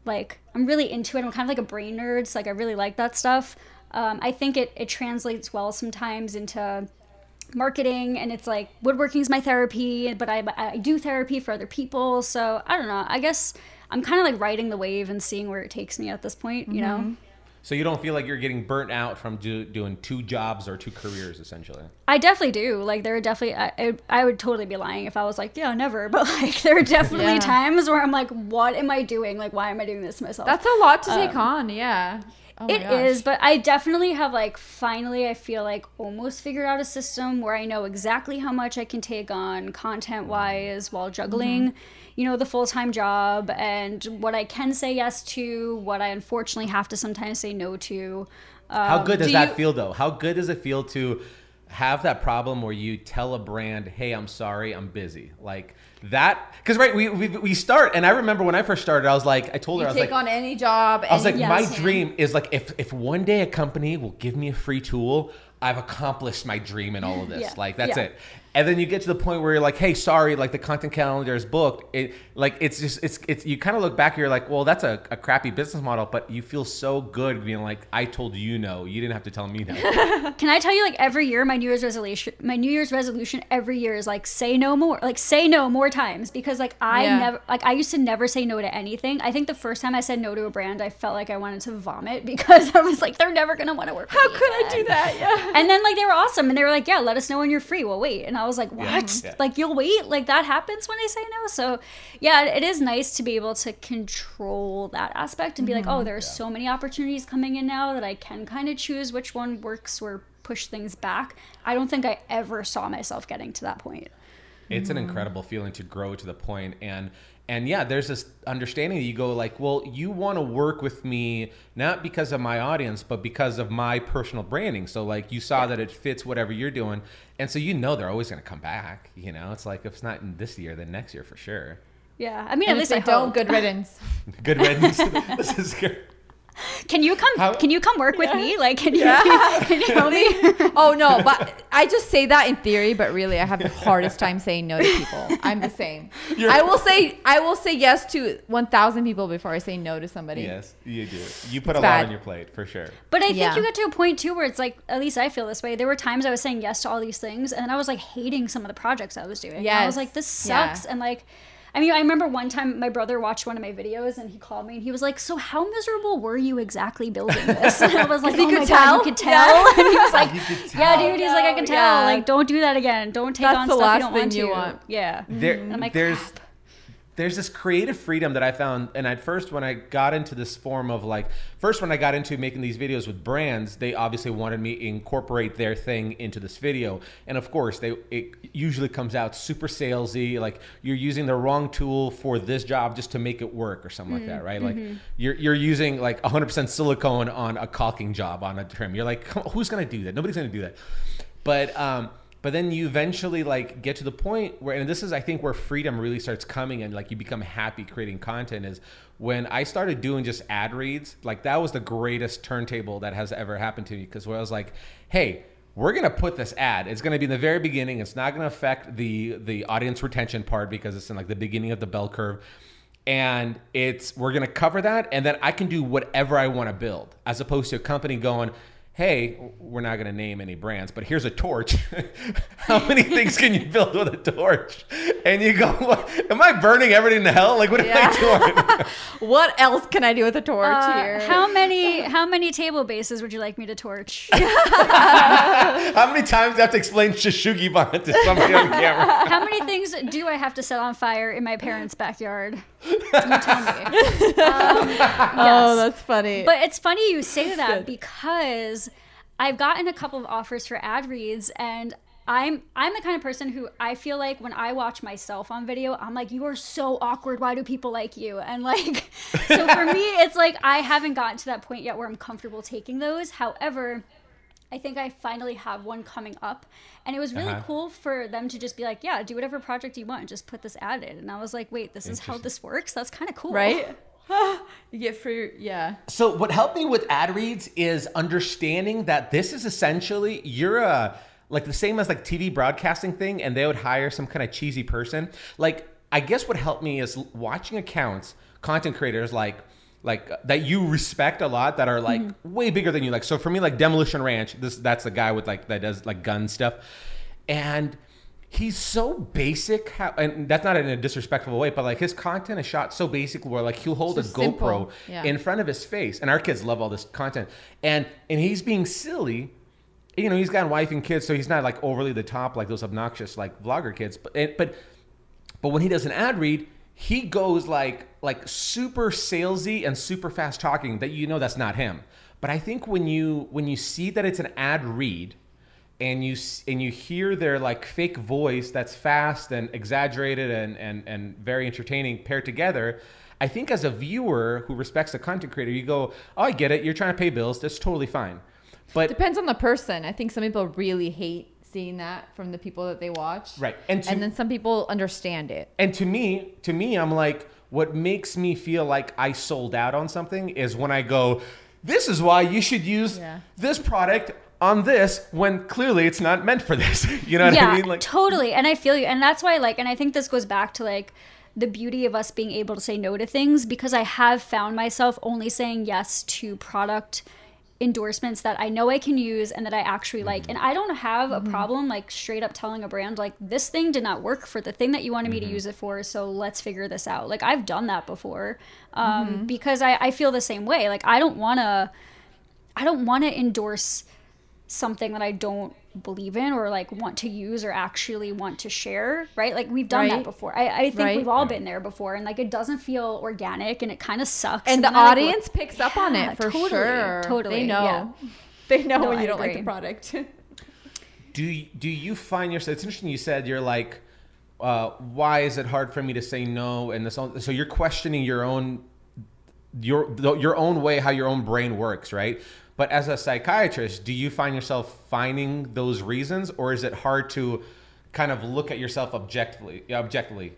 like I'm really into it. I'm kind of like a brain nerd, so like I really like that stuff. Um, I think it it translates well sometimes into marketing, and it's like woodworking is my therapy, but I I do therapy for other people. So I don't know. I guess I'm kind of like riding the wave and seeing where it takes me at this point. You know. So you don't feel like you're getting burnt out from do, doing two jobs or two careers, essentially. I definitely do. Like there are definitely I, I, I would totally be lying if I was like, yeah, never. But like there are definitely Yeah. times where I'm like, what am I doing? Like why am I doing this to myself? That's a lot to take um, on. Yeah. Oh It gosh. is, but I definitely have like finally I feel like almost figured out a system where I know exactly how much I can take on content wise while juggling, mm-hmm. You know, the full time job and what I can say yes to, what I unfortunately have to sometimes say no to. How Um, good does do that you- feel, though? How good does it feel to have that problem where you tell a brand, "Hey, I'm sorry, I'm busy," like that? Because right, we, we we start, and I remember when I first started, I was like, I told her, You I was take like, on any job. I was like, any- my Yes. dream is like if if one day a company will give me a free tool, I've accomplished my dream in all of this. Yeah. Like that's Yeah. it. And then you get to the point where you're like, hey, sorry, like the content calendar is booked. It like it's just it's it's you kind of look back, you're like, well, that's a, a crappy business model, but you feel so good being like, I told you no, you didn't have to tell me no. Can I tell you like every year my New Year's resolution my New Year's resolution every year is like say no more. Like say no more times because like I Yeah. never like I used to never say no to anything. I think the first time I said no to a brand I felt like I wanted to vomit because I was like they're never going to want to work How with me could I do that? Yeah. And then like they were awesome and they were like, "Yeah, let us know when you're free." Well, wait. And I was like, "What? Yeah. Like you'll wait? Like that happens when I say no?" So, yeah, it is nice to be able to control that aspect and be like, "Oh, mm-hmm. there are so many opportunities coming in now that I can kind of choose which one works or push things back." I don't think I ever saw myself getting to that point. it's an mm-hmm. incredible feeling to grow to the point and and yeah there's this understanding that you go like well you want to work with me not because of my audience but because of my personal branding. So like you saw that it fits whatever you're doing. And so you know they're always going to come back you know? It's like if it's not in this year then next year for sure. Yeah, I mean, And at least I they don't, good riddance. good riddance. This is good Can you come? How- Can you come work with me? Like, can you? Can you help me? oh no, but I just say that in theory, but really I have the hardest time saying no to people. I'm the same. You're- I will say I will say yes to 1,000 people before I say no to somebody. yes you do you put a It's lot on your plate for sure But I think Yeah. you get to a point too where it's like, at least I feel this way. There were times I was saying yes to all these things, and I was like hating some of the projects I was doing. yeah I was like, this Yeah. sucks, and like. I mean, I remember one time my brother watched one of my videos and he called me and he was like, "So how miserable were you exactly building this?" And I was like, he "Oh could my tell? god, you could tell." And he was like, You "Yeah, dude." He's like, "I can tell. Yeah. Like, don't do that again. Don't take That's on the stuff last you don't want thing you to." want. Yeah. there, I'm like, there's crap. There's this creative freedom that I found, and at first when I got into this form of like, first when I got into making these videos with brands, they obviously wanted me to incorporate their thing into this video, and of course they it usually comes out super salesy, like you're using the wrong tool for this job just to make it work or something like that, right? Like you're you're using like 100% silicone on a caulking job on a trim. You're like, who's gonna do that? Nobody's gonna do that, but um but then you eventually like get to the point where and this is i think where freedom really starts coming and like you become happy creating content is when i started doing just ad reads like that was the greatest turntable that has ever happened to me because where i was like hey we're gonna put this ad. It's gonna be in the very beginning. It's not gonna affect the the audience retention part because it's in like the beginning of the bell curve and it's we're gonna cover that and then i can do whatever i want to build as opposed to a company going hey we're not gonna name any brands but here's a torch how many things can you build with a torch and you go what, am i burning everything to hell like what am i doing What else can I do with a torch Uh, here? how many how many table bases would you like me to torch? how many times do i have to explain shou sugi ban to somebody on camera how many things do I have to set on fire in my parents' backyard? You tell me. Um, Oh, that's funny. But it's funny you say that because I've gotten a couple of offers for ad reads and I'm I'm the kind of person who I feel like when I watch myself on video, I'm like, you are so awkward. Why do people like you? And like, so for me, it's like I haven't gotten to that point yet where I'm comfortable taking those. However, I think I finally have one coming up, and it was really Uh-huh. cool for them to just be like, yeah, do whatever project you want, just put this ad in. And I was like, wait, this is how this works. That's kind of cool, right? you get free, yeah. So what helped me with ad reads is understanding that this is essentially you're a like the same as like TV broadcasting thing, and they would hire some kind of cheesy person. Like I guess what helped me is watching accounts, content creators like like uh, that you respect a lot that are like way bigger than you. Like so for me, like Demolition Ranch, this that's the guy with like that does like gun stuff, and he's so basic how and that's not in a disrespectful way but like his content is shot so basic where like he'll hold a gopro Yeah. in front of his face and our kids love all this content. And and he's being silly. You know he's got a wife and kids so he's not like overly the top like those obnoxious like vlogger kids but but but when he does an ad read he goes like like super salesy and super fast talking that you know that's not him. But i think when you when you see that it's an ad read and you and you hear their like fake voice that's fast and exaggerated and and and very entertaining paired together i think as a viewer who respects the content creator you go oh i get it you're trying to pay bills that's totally fine but it Depends on the person. I think some people really hate seeing that from the people that they watch. right and to, And then some people understand it. and to me to me i'm like what makes me feel like i sold out on something is when i go this is why you should use Yeah. this product on this when clearly it's not meant for this you know what yeah, i mean like totally. And I feel you. And that's why, like, and I think this goes back to like the beauty of us being able to say no to things because I have found myself only saying yes to product endorsements that I know I can use and that I actually like. Mm-hmm. And I don't have a problem like straight up telling a brand like this thing did not work for the thing that you wanted me Mm-hmm. to use it for, so let's figure this out. Like I've done that before. Um Mm-hmm. because I, I feel the same way. Like I don't wanna I don't wanna endorse something that I don't believe in or like want to use or actually want to share, right? Like we've done Right. that before. I, I think Right. we've all been there before and like it doesn't feel organic and it kind of sucks. And the then I, like, audience picks up on it for totally, sure. totally, They know. yeah. They know No, when you I don't like the product. do you, do you find yourself it's interesting you said you're like uh, why is it hard for me to say no and this all- so you're questioning your own your your own way how your own brain works right but as a psychiatrist do you find yourself finding those reasons or is it hard to kind of look at yourself objectively objectively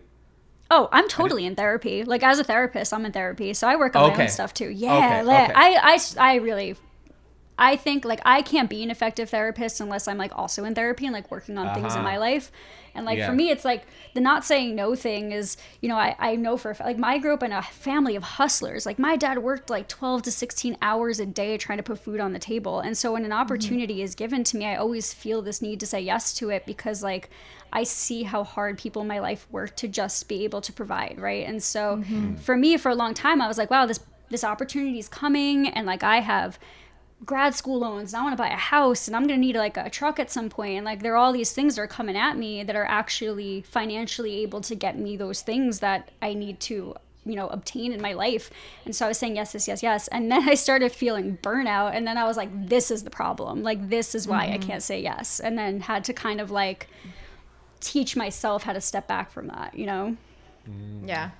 Oh, I'm totally in therapy. Like as a therapist, I'm in therapy, so I work on my own stuff too. Yeah, Okay, like, okay. I, I, I really I think like I can't be an effective therapist unless I'm like also in therapy and like working on things in Uh-huh. my life. And like Yeah. for me, it's like the not saying no thing is, you know, I, I know for a fa- like my grew up in a family of hustlers. Like my dad worked like 12 to 16 hours a day trying to put food on the table. And so when an mm-hmm. opportunity is given to me, I always feel this need to say yes to it because like I see how hard people in my life work to just be able to provide, right? And so mm-hmm. for me, for a long time, I was like, wow, this this opportunity is coming, and like I have grad school loans and I want to buy a house and I'm going to need like a truck at some point and like there are all these things that are coming at me that are actually financially able to get me those things that I need to you know obtain in my life. And so I was saying yes yes yes yes and then I started feeling burnout and then I was like this is the problem. Like this is why I mm-hmm. can't say yes and then had to kind of like teach myself how to step back from that you know? Mm-hmm. Yeah.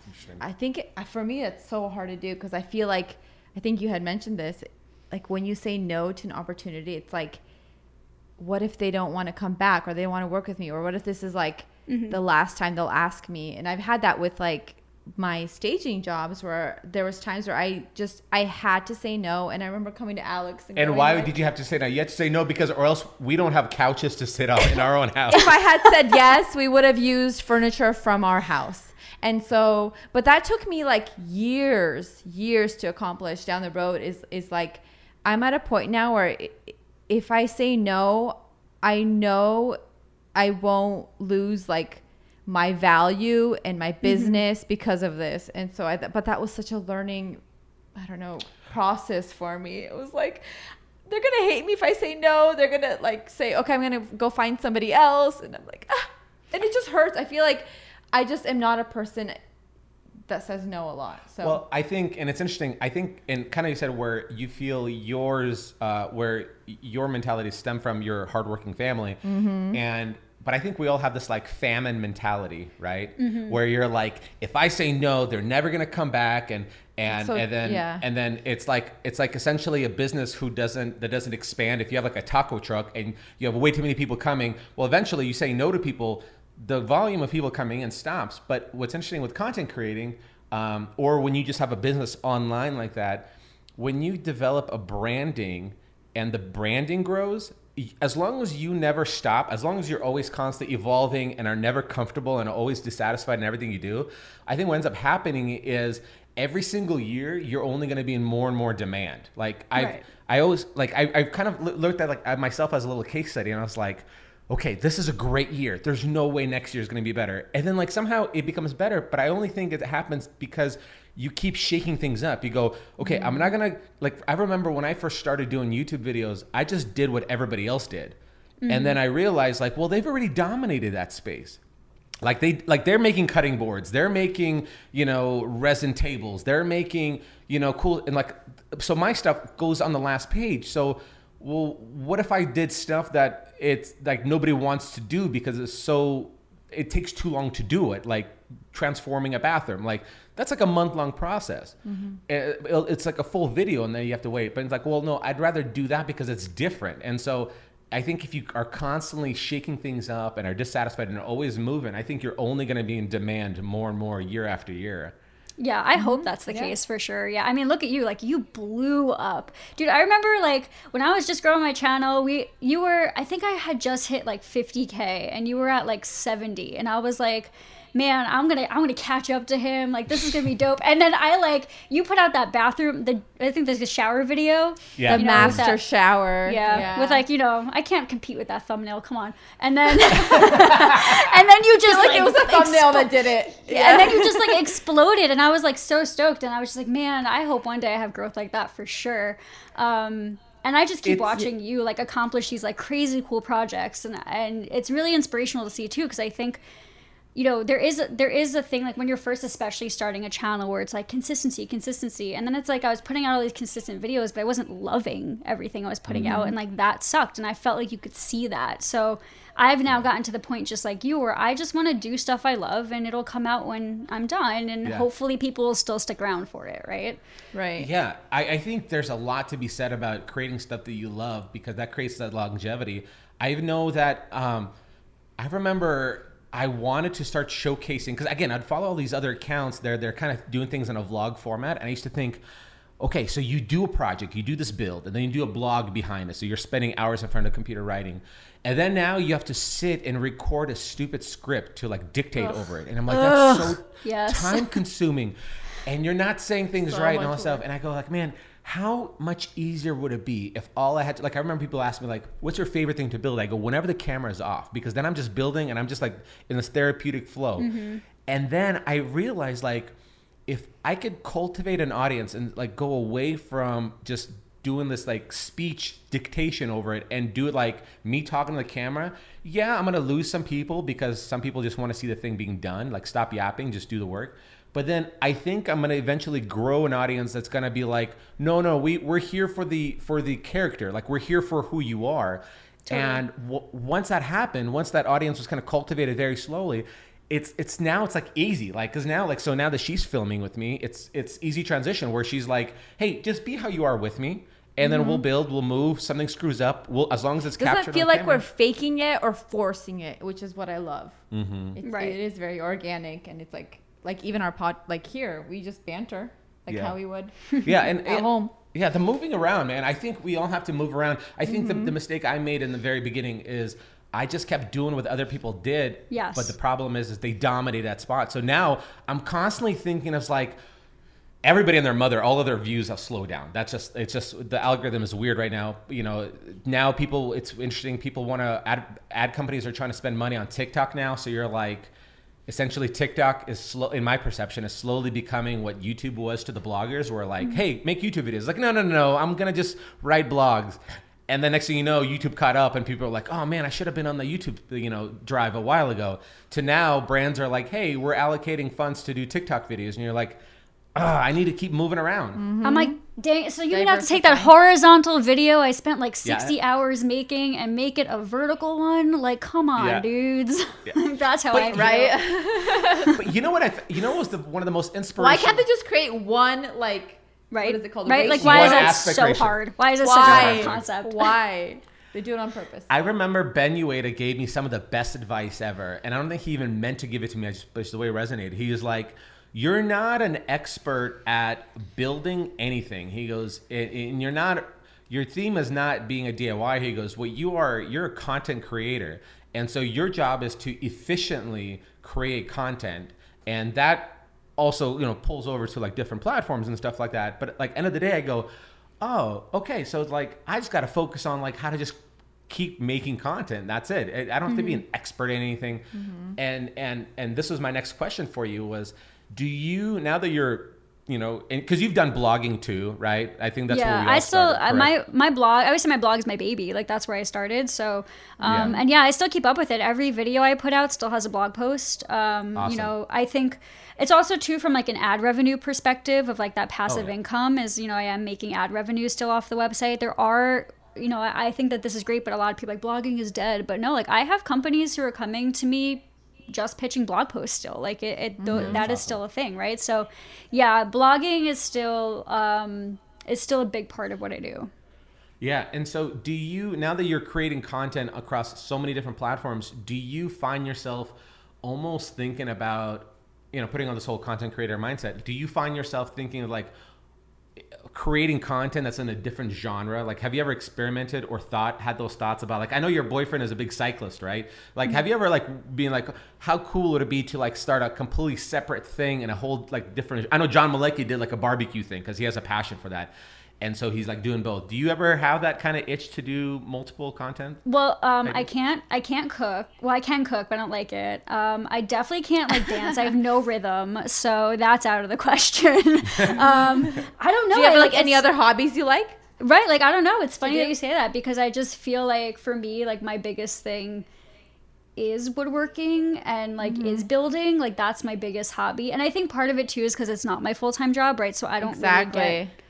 I think it, for me, it's so hard to do because I feel like, I think you had mentioned this, like when you say no to an opportunity, it's like, what if they don't want to come back or they don't want to work with me? Or what if this is like mm-hmm. the last time they'll ask me? And I've had that with like my staging jobs where there was times where I just, I had to say no. And I remember coming to Alex and, And why like- did you have to say no? You had to say no because, or else we don't have couches to sit on in our own house. if I had said yes, we would have used furniture from our house. And so, but that took me like years, years to accomplish down the road is is like I'm at a point now where if I say no, I know I won't lose like my value and my business because of this. And so I but that was such a learning I don't know, process for me. It was like they're gonna hate me if I say no. They're gonna like say, okay, I'm gonna go find somebody else, and I'm like, ah, and it just hurts. I feel like I just am not a person that says no a lot. So Well, I think, and it's interesting. I think, and kind of you said where you feel yours, uh, where your mentality stem from your hardworking family, Mm-hmm. and but I think we all have this like famine mentality, right? Mm-hmm. Where you're like, if I say no, they're never gonna come back, and and So, and then yeah. and then it's like it's like essentially a business who doesn't that doesn't expand. If you have like a taco truck and you have way too many people coming, well, eventually you say no to people. The volume of people coming in stops. But what's interesting with content creating, um, or when you just have a business online like that, when you develop a branding and the branding grows, as long as you never stop, as long as you're always constantly evolving and are never comfortable and always dissatisfied in everything you do, I think what ends up happening is every single year you're only going to be in more and more demand. Like I, Right. I always like I, I kind of loo- looked at like myself as a little case study, and I was like, okay, this is a great year. There's no way next year is going to be better. And then like somehow it becomes better, but I only think it happens because you keep shaking things up. You go, okay, I'm not gonna like. I remember when I first started doing YouTube videos, I just did what everybody else did, and then I realized like, well, they've already dominated that space like they like they're making cutting boards they're making you know resin tables they're making you know cool and like so my stuff goes on the last page so well what if i did stuff that it's like nobody wants to do because it's so it takes too long to do it like transforming a bathroom. Like that's like a month long process mm-hmm. It- it'll- it's like a full video and then you have to wait. But it's like well no i'd rather do that because it's different. And so I think if you are constantly shaking things up and are dissatisfied and are always moving, I think you're only going to be in demand more and more year after year. Yeah, I hope mm-hmm. that's the Yeah. case for sure. Yeah, I mean, look at you, like you blew up, dude. I remember like when I was just growing my channel, we you were I think I had just hit like 50k, and you were at like 70, and I was like, man, I'm gonna I'm gonna catch up to him. Like this is gonna be dope. And then I like you put out that bathroom, the I think there's a shower video. Yeah. the you know, master that- shower. Yeah, with like you know, I can't compete with that thumbnail. Come on, and then and then you just like, like it was a thumbnail that did it. Yeah. and then you just like exploded and i was like so stoked and i was just like man i hope one day i have growth like that for sure um and i just keep It's- watching you like accomplish these like crazy cool projects and and it's really inspirational to see too because i think you know there is a, there is a thing like when you're first especially starting a channel where it's like consistency consistency and then it's like i was putting out all these consistent videos but i wasn't loving everything i was putting out and like that sucked and i felt like you could see that so i've now gotten to the point just like you where i just want to do stuff i love and it'll come out when i'm done and Yeah. hopefully people will still stick around for it right right. Yeah, I, I think there's a lot to be said about creating stuff that you love because that creates that longevity. I know that um, I remember I wanted to start showcasing because again I'd follow all these other accounts. They're they're kind of doing things in a vlog format, and I used to think, okay, so you do a project, you do this build, and then you do a blog behind it. So you're spending hours in front of a computer writing. And then now you have to sit and record a stupid script to like dictate Ugh. over it. And I'm like, that's Ugh. so yes. time consuming. And you're not saying things so right and all that stuff. And I go like, man, how much easier would it be if all I had to like I remember people ask me like what's your favorite thing to build I go whenever the camera is off because then I'm just building and I'm just like in this therapeutic flow mm-hmm. and then I realized like if I could cultivate an audience and like go away from just doing this like speech dictation over it and do it like me talking to the camera, yeah, I'm gonna lose some people because some people just want to see the thing being done. Like stop yapping, just do the work. But then I think I'm gonna eventually grow an audience that's gonna be like, no, no, we we're here for the for the character. Like we're here for who you are. Totally. And w- once that happened, once that audience was kind of cultivated very slowly, it's it's now it's like easy like because now like so now that she's filming with me it's it's easy transition where she's like hey just be how you are with me and then mm-hmm. we'll build we'll move something screws up we'll as long as it's doesn't captured feel like camera. we're faking it or forcing it which is what i love mm-hmm. right it is very organic and it's like like even our pod like here we just banter like yeah. how we would yeah and at home yeah the moving around man i think we all have to move around i think mm-hmm. the, the mistake i made in the very beginning is I just kept doing what other people did. Yes. But the problem is, is they dominate that spot. So now I'm constantly thinking of like everybody and their mother, all of their views have slowed down. That's just it's just the algorithm is weird right now. You know, now people it's interesting. People want to ad ad companies are trying to spend money on TikTok now. So you're like essentially TikTok is slow in my perception is slowly becoming what YouTube was to the bloggers where like, mm-hmm. hey, make YouTube videos. Like, no, no, no, no, I'm gonna just write blogs. And then next thing you know, YouTube caught up, and people are like, "Oh man, I should have been on the YouTube, you know, drive a while ago." To now, brands are like, "Hey, we're allocating funds to do TikTok videos," and you're like, oh, I need to keep moving around. Mm-hmm. I'm like, dang, so you're gonna have to take that horizontal video I spent like 60 yeah. hours making and make it a vertical one? Like, come on, yeah. dudes. Yeah. That's how but, I feel. Right? but you know what I, th- you know what was the, one of the most inspirational. Why can't they just create one, like, right? What is it called? Right? Like, why one is that so ratio. hard? Why is it why? such a hard concept? Why? They do it on purpose. I remember Ben Uyeda gave me some of the best advice ever, and I don't think he even meant to give it to me. I just, but it's the way it resonated. He was like, you're not an expert at building anything. He goes, and you're not, your theme is not being a DIY. He goes, what you are, you're a content creator. And so your job is to efficiently create content. And that also, you know, pulls over to like different platforms and stuff like that. But like end of the day, I go, oh, okay. So it's like, I just got to focus on like how to just keep making content. That's it. I don't have mm-hmm. to be an mm-hmm. expert in anything. Mm-hmm. And, and, and this was my next question for you was, do you now that you're you know because you've done blogging too right i think that's yeah i still started, my my blog i always say my blog is my baby like that's where i started so um yeah. and yeah i still keep up with it every video i put out still has a blog post um awesome. you know i think it's also too from like an ad revenue perspective of like that passive oh, yeah. income is you know i am making ad revenue still off the website there are you know I, I think that this is great but a lot of people like blogging is dead but no like i have companies who are coming to me just pitching blog posts still. Like it, it mm-hmm. that is still a thing right? So yeah blogging is still um is still a big part of what i do. Yeah and so do you now that you're creating content across so many different platforms do you find yourself almost thinking about you know putting on this whole content creator mindset do you find yourself thinking of like creating content that's in a different genre like have you ever experimented or thought had those thoughts about like i know your boyfriend is a big cyclist right? Like have you ever like been like how cool would it be to like start a completely separate thing and a whole like different i know john malecki did like a barbecue thing because he has a passion for that and so he's like doing both. Do you ever have that kind of itch to do multiple content? Well, um, I can't. I can't cook. Well, I can cook, but I don't like it. Um, I definitely can't like dance. I have no rhythm, so that's out of the question. um, I don't know. Do you have like any other hobbies you like? Right. Like I don't know. It's funny that you say that because I just feel like for me, like my biggest thing is woodworking and like mm-hmm. is building like that's my biggest hobby and i think part of it too is because it's not my full-time job right so i don't exactly. really get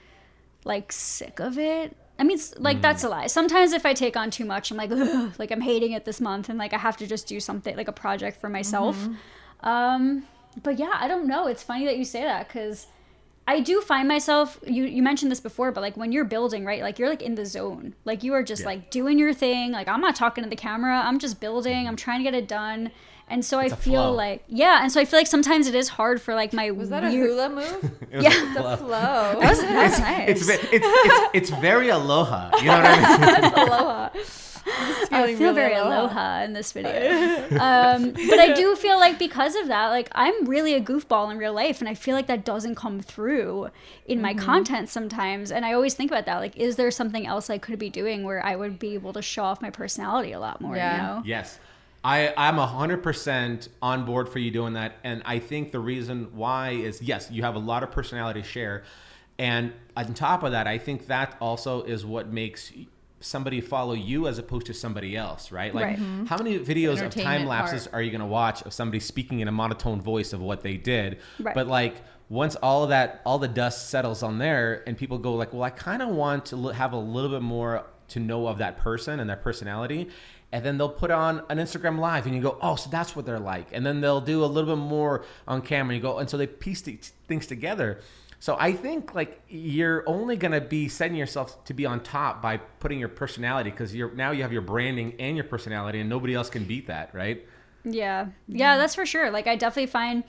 like sick of it. I mean, like mm. that's a lie. Sometimes if I take on too much, I'm like, like I'm hating it this month, and like I have to just do something like a project for myself. Mm-hmm. Um, but yeah, I don't know. It's funny that you say that because I do find myself. You you mentioned this before, but like when you're building, right? Like you're like in the zone. Like you are just yeah. like doing your thing. Like I'm not talking to the camera. I'm just building. I'm trying to get it done. And so I feel flow. like yeah, and so I feel like sometimes it is hard for like my Was that a weird- hula move? It was Yeah. a flow. Flow. That was, that was nice. It's, it's, it's, it's very aloha. You know what I mean? aloha. I feel really very aloha. aloha in this video. um, but I do feel like because of that, like I'm really a goofball in real life, and I feel like that doesn't come through in my Mm-hmm. content sometimes. And I always think about that, like, is there something else I could be doing where I would be able to show off my personality a lot more? Yeah. You know? Yes. I, I'm 100% on board for you doing that. And I think the reason why is yes, you have a lot of personality to share. And on top of that, I think that also is what makes somebody follow you as opposed to somebody else, right? Like, Right. Mhm. how many videos of time lapses part. are you going to watch of somebody speaking in a monotone voice of what they did? Right. But like, once all of that, all the dust settles on there, and people go like, "Well, I kind of want to have a little bit more to know of that person and their personality," and then they'll put on an Instagram live, and you go, "Oh, so that's what they're like," and then they'll do a little bit more on camera. You go, and so they piece things together. So I think like you're only gonna be setting yourself to be on top by putting your personality because you're now you have your branding and your personality, and nobody else can beat that, right? Yeah. Yeah, that's for sure. Like I definitely find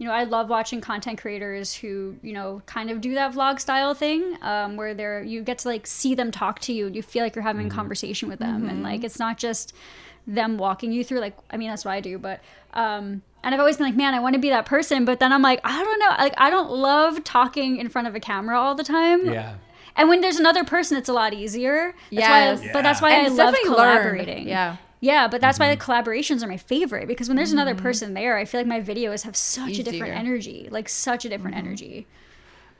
you know, I love watching content creators who, you know, kind of do that vlog style thing, um, where they're you get to like see them talk to you and you feel like you're having a conversation with them. And like it's not just them walking you through like I mean that's what I do, but um and I've always been like, man, I want to be that person, but then I'm like, I don't know, like I don't love talking in front of a camera all the time. Yeah. And when there's another person, it's a lot easier. That's Yes. why, but that's why And I love definitely learned. collaborating. Yeah. Yeah, but that's why Mm-hmm. the collaborations are my favorite because when there's another person there, I feel like my videos have such a different energy, like such a different Mm-hmm. energy.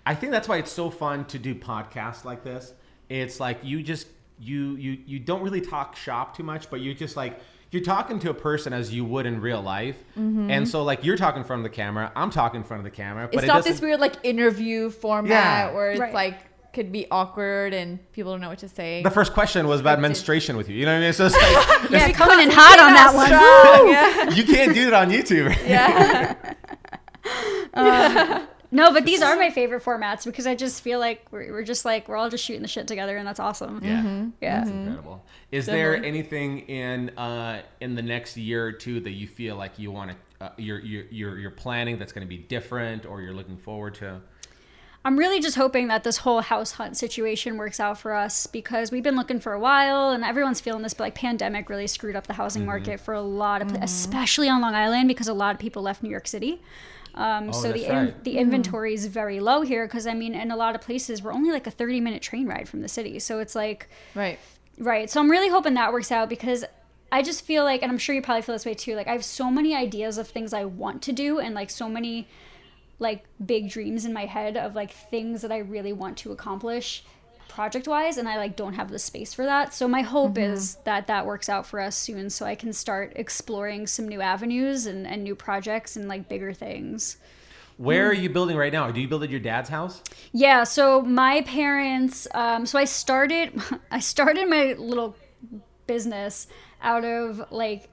I think that's why it's so fun to do podcasts like this. It's like you just you you you don't really talk shop too much, but you just like you're talking to a person as you would in real life, and so like you're talking in front of the camera, I'm talking in front of the camera, but It's it not this weird like interview format Yeah. where it's Right. like could be awkward and people don't know what to say. The first question was about menstruation with you. You know what I mean? So it's like Yeah, coming in hot on that one. Yeah. you can't do it on YouTube. yeah. No, but these are my favorite formats because I just feel like we're, we're just like we're all just shooting the shit together, and that's awesome. Yeah. Yeah. that's Incredible. Is there anything in uh, in the next year or two that you feel like you want to uh, you're, you're you're you're planning that's going to be different or you're looking forward to? I'm really just hoping that this whole house hunt situation works out for us because we've been looking for a while and everyone's feeling this, but like pandemic really screwed up the housing mm-hmm. market for a lot of, pla- mm-hmm. especially on Long Island because a lot of people left New York City. Um, Oh, so that's the in, right. the mm-hmm. inventory is very low here because I mean, in a lot of places we're only like a 30 minute train ride from the city. So it's like, Right. Right. So I'm really hoping that works out because I just feel like, and I'm sure you probably feel this way too, like I have so many ideas of things I want to do and like so many like big dreams in my head of like things that I really want to accomplish project wise and I like don't have the space for that. So my hope is that that works out for us soon so I can start exploring some new avenues and, and new projects and like bigger things. Where are you building right now? Do you build at your dad's house? Yeah, so my parents um so I started I started my little business out of like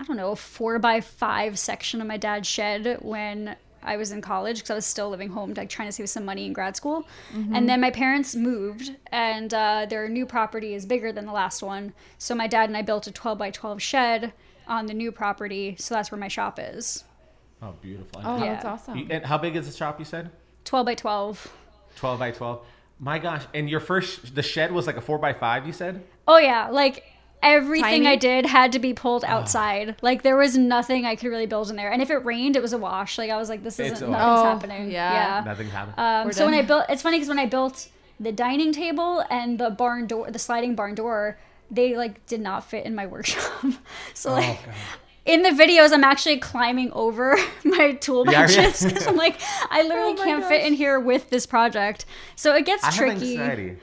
I don't know, a four by five section of my dad's shed when I was in college because I was still living home, like trying to save some money in grad school. And then my parents moved, and uh, their new property is bigger than the last one. So my dad and I built a 12 by 12 shed on the new property. So that's where my shop is. Oh, beautiful. Oh, Yeah. that's awesome. You- and how big is the shop? You said 12 by 12. twelve by twelve. My gosh! And your first the shed was like a four by five. You said Oh yeah, like everything Tiny? I did had to be pulled outside. Like there was nothing I could really build in there. And if it rained, it was a wash. Like I was like, this It's isn't a nothing's wash. Oh, happening. yeah. Yeah. nothing happened. Um, We're so when I built, it's funny because when I built the dining table and the barn door, the sliding barn door, they like did not fit in my workshop. so oh like. god! In the videos, I'm actually climbing over my tool Yeah, yeah. benches because I'm like, I literally Oh my can't fit gosh. in here with this project. So it gets I have tricky. anxiety.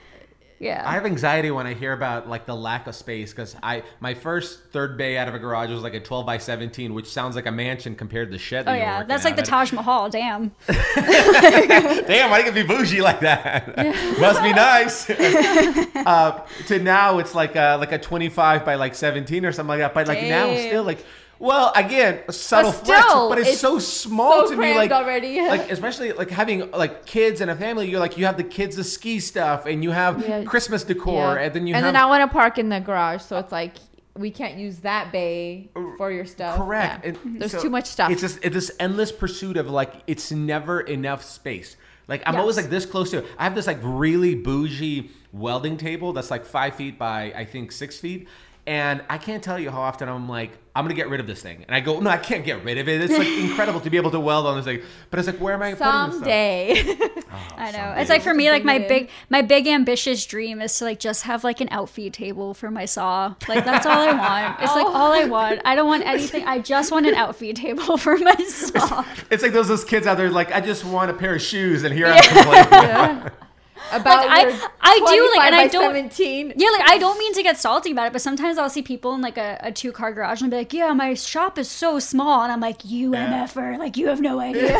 Yeah. I have anxiety when I hear about like the lack of space because I my first third bay out of a garage was like a 12 by 17, which sounds like a mansion compared to the shed. That oh yeah, that's like the at. Taj Mahal. Damn. Damn, you get be bougie like that? Must be nice. uh, to now, it's like a, like a 25 by like 17 or something like that. But like now, still like, well, again, a subtle But flex, but it's, it's so small so to me. Like already. like especially like having like kids and a family. You're like you have the kids the ski stuff, and you have Yeah. Christmas decor, and then you and have then I want to park in the garage, so it's like we can't use that bay uh, for your stuff. Correct. Yeah. And mm-hmm. There's so too much stuff. It's just it's this endless pursuit of like it's never enough space. Like I'm Yes. always like this close to. I have this like really bougie welding table that's like five feet by I think six feet, and I can't tell you how often I'm like I'm gonna get rid of this thing, and I go no I can't get rid of it. It's like incredible to be able to weld on this thing, but it's like where am I putting this stuff? Someday. Oh, I know. someday. It's like for me, like my big, my big ambitious dream is to like just have like an outfeed table for my saw. Like that's all I want. It's like all I want. I don't want anything. I just want an outfeed table for my saw. It's like those those kids out there like I just want a pair of shoes, and here I'm complaining. About I- I do, like, and I don't- 17. Yeah, like I don't mean to get salty about it, but sometimes I'll see people in like a, a two car garage and be like, "Yeah, my shop is so small," and I'm like, "You Yeah. mf'er, like you have no idea.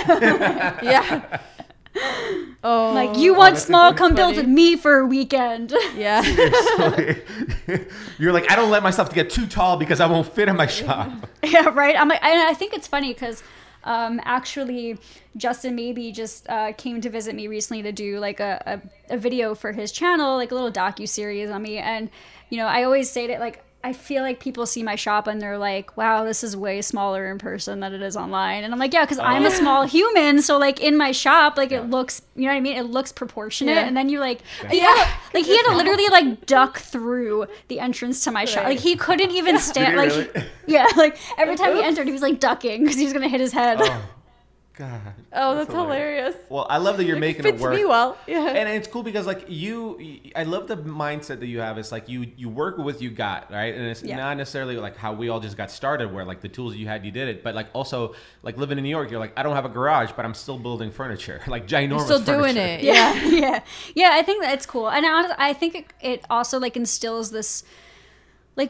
Yeah. Oh. like you oh, want that's small, funny. come build with me for a weekend." Yeah. You're like I don't let myself to get too tall because I won't fit in my shop. yeah, right. I'm like, and I think it's funny because um, actually, Justin maybe just uh, came to visit me recently to do like a, a, a video for his channel, like a little docu series on me. And you know, I always say that like I feel like people see my shop and they're like, "Wow, this is way smaller in person than it is online." And I'm like, "Yeah, because I'm a small human, so like in my shop, like it looks, you know what I mean? It looks proportionate." Yeah. And then you like, Yeah. like he had to literally like duck through the entrance to my shop. Like he couldn't even stand. Like really? yeah, like every time he entered, he was like ducking because he was gonna hit his head. God. Oh, that's hilarious. Well, I love that you're making it Fits work. me well. Yeah. and it's cool because like you i love the mindset that you have it's like you you work with what you got right and it's Yeah. not necessarily like how we all just got started where like the tools you had you did it but like also like living in new york you're like i don't have a garage but i'm still building furniture like ginormous You're still doing it. yeah, yeah, yeah. I think that it's cool, and I, I think it, it also like instills this, like,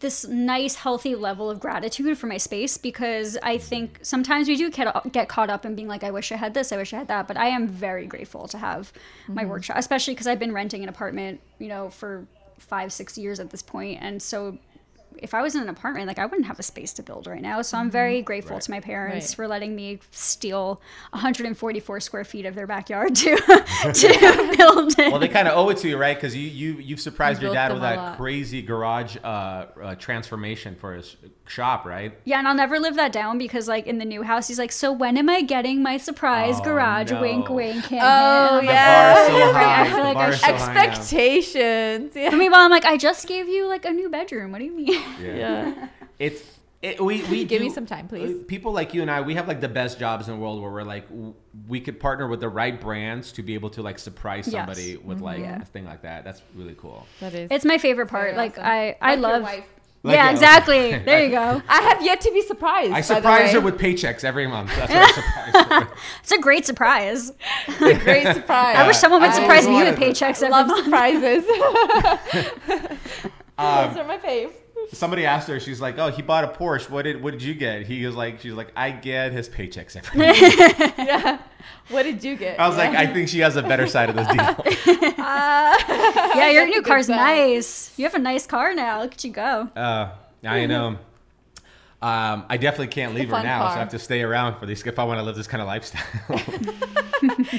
this nice, healthy level of gratitude for my space because I think sometimes we do get get caught up in being like, I wish I had this, I wish I had that, but I am very grateful to have my mm-hmm. workshop, especially because I've been renting an apartment, you know, for five, six years at this point, and so. If I was in an apartment, like I wouldn't have a space to build right now. So I'm very grateful Right. to my parents Right. for letting me steal 144 square feet of their backyard to to build it. well they kind of owe it to you right because you you you've surprised You your dad with that crazy garage uh, uh transformation for his shop right yeah, and I'll never live that down because like in the new house, he's like, "So when am I getting my surprise Oh, garage? no. Wink, wink." hint, Oh, hint. Yeah. so Right, I feel like I bar is should- so. Expectations. Yeah. I mean, well, I'm like, I just gave you like a new bedroom. What do you mean? Yeah. It's it, we we Give me some time, please. People like you and I, we have like the best jobs in the world where we're like we could partner with the right brands to be able to like surprise Yes. somebody with like Yeah. a thing like that. That's really cool. That is. It's my favorite part. Like awesome. I, I Like your love. wife. Like yeah, your- exactly. There you go. I have yet to be surprised. I surprise her with paychecks every month. That's what I surprise her. It's a great surprise. A great surprise. I wish someone would I've surprise me with paychecks every love month. surprises. Um, Those are my fave. Somebody asked her, she's like, "Oh, he bought a Porsche. What did what did you get?" He was like, "She's like, I get his paychecks every month." Yeah. What did you get? I was like, I think she has a better side of this deal. Yeah, your new car's nice. You have a nice car now. Look at you go. Uh, I know. Um, I definitely can't leave her fun now, so I have to stay around for this if I want to live this kind of lifestyle.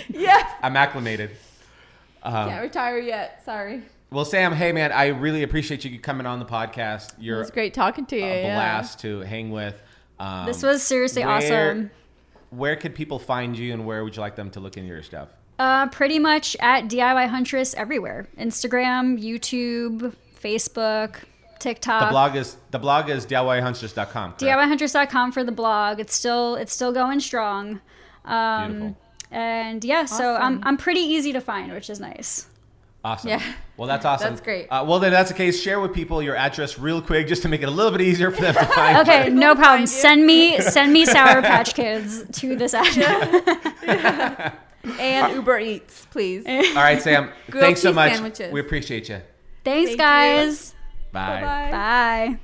yeah. I'm acclimated. Um, Can't retire yet. Sorry. Well, Sam, hey man, I really appreciate you coming on the podcast. You're was great talking to you. a yeah. blast to hang with. Um, This was seriously where- awesome. Where could people find you, and where would you like them to look into your stuff? Uh, pretty much at DIY Huntress everywhere. Instagram, YouTube, Facebook, TikTok. The blog is the blog is DIYHuntress.com. correct? DIYHuntress.com for the blog. It's still it's still going strong. Um, Beautiful. and yeah, so I'm I'm pretty easy to find, which is nice. Awesome. Yeah. Well, that's awesome. That's great. Uh, well, then that's the case. Share with people your address real quick, just to make it a little bit easier for them to find. Okay, you. no problem. Send me send me Sour Patch Kids to this address. And Uber Eats, please. All right, Sam. Thanks so much. sandwiches. We appreciate you. Thanks, Thank you. guys. Bye. Bye-bye. Bye.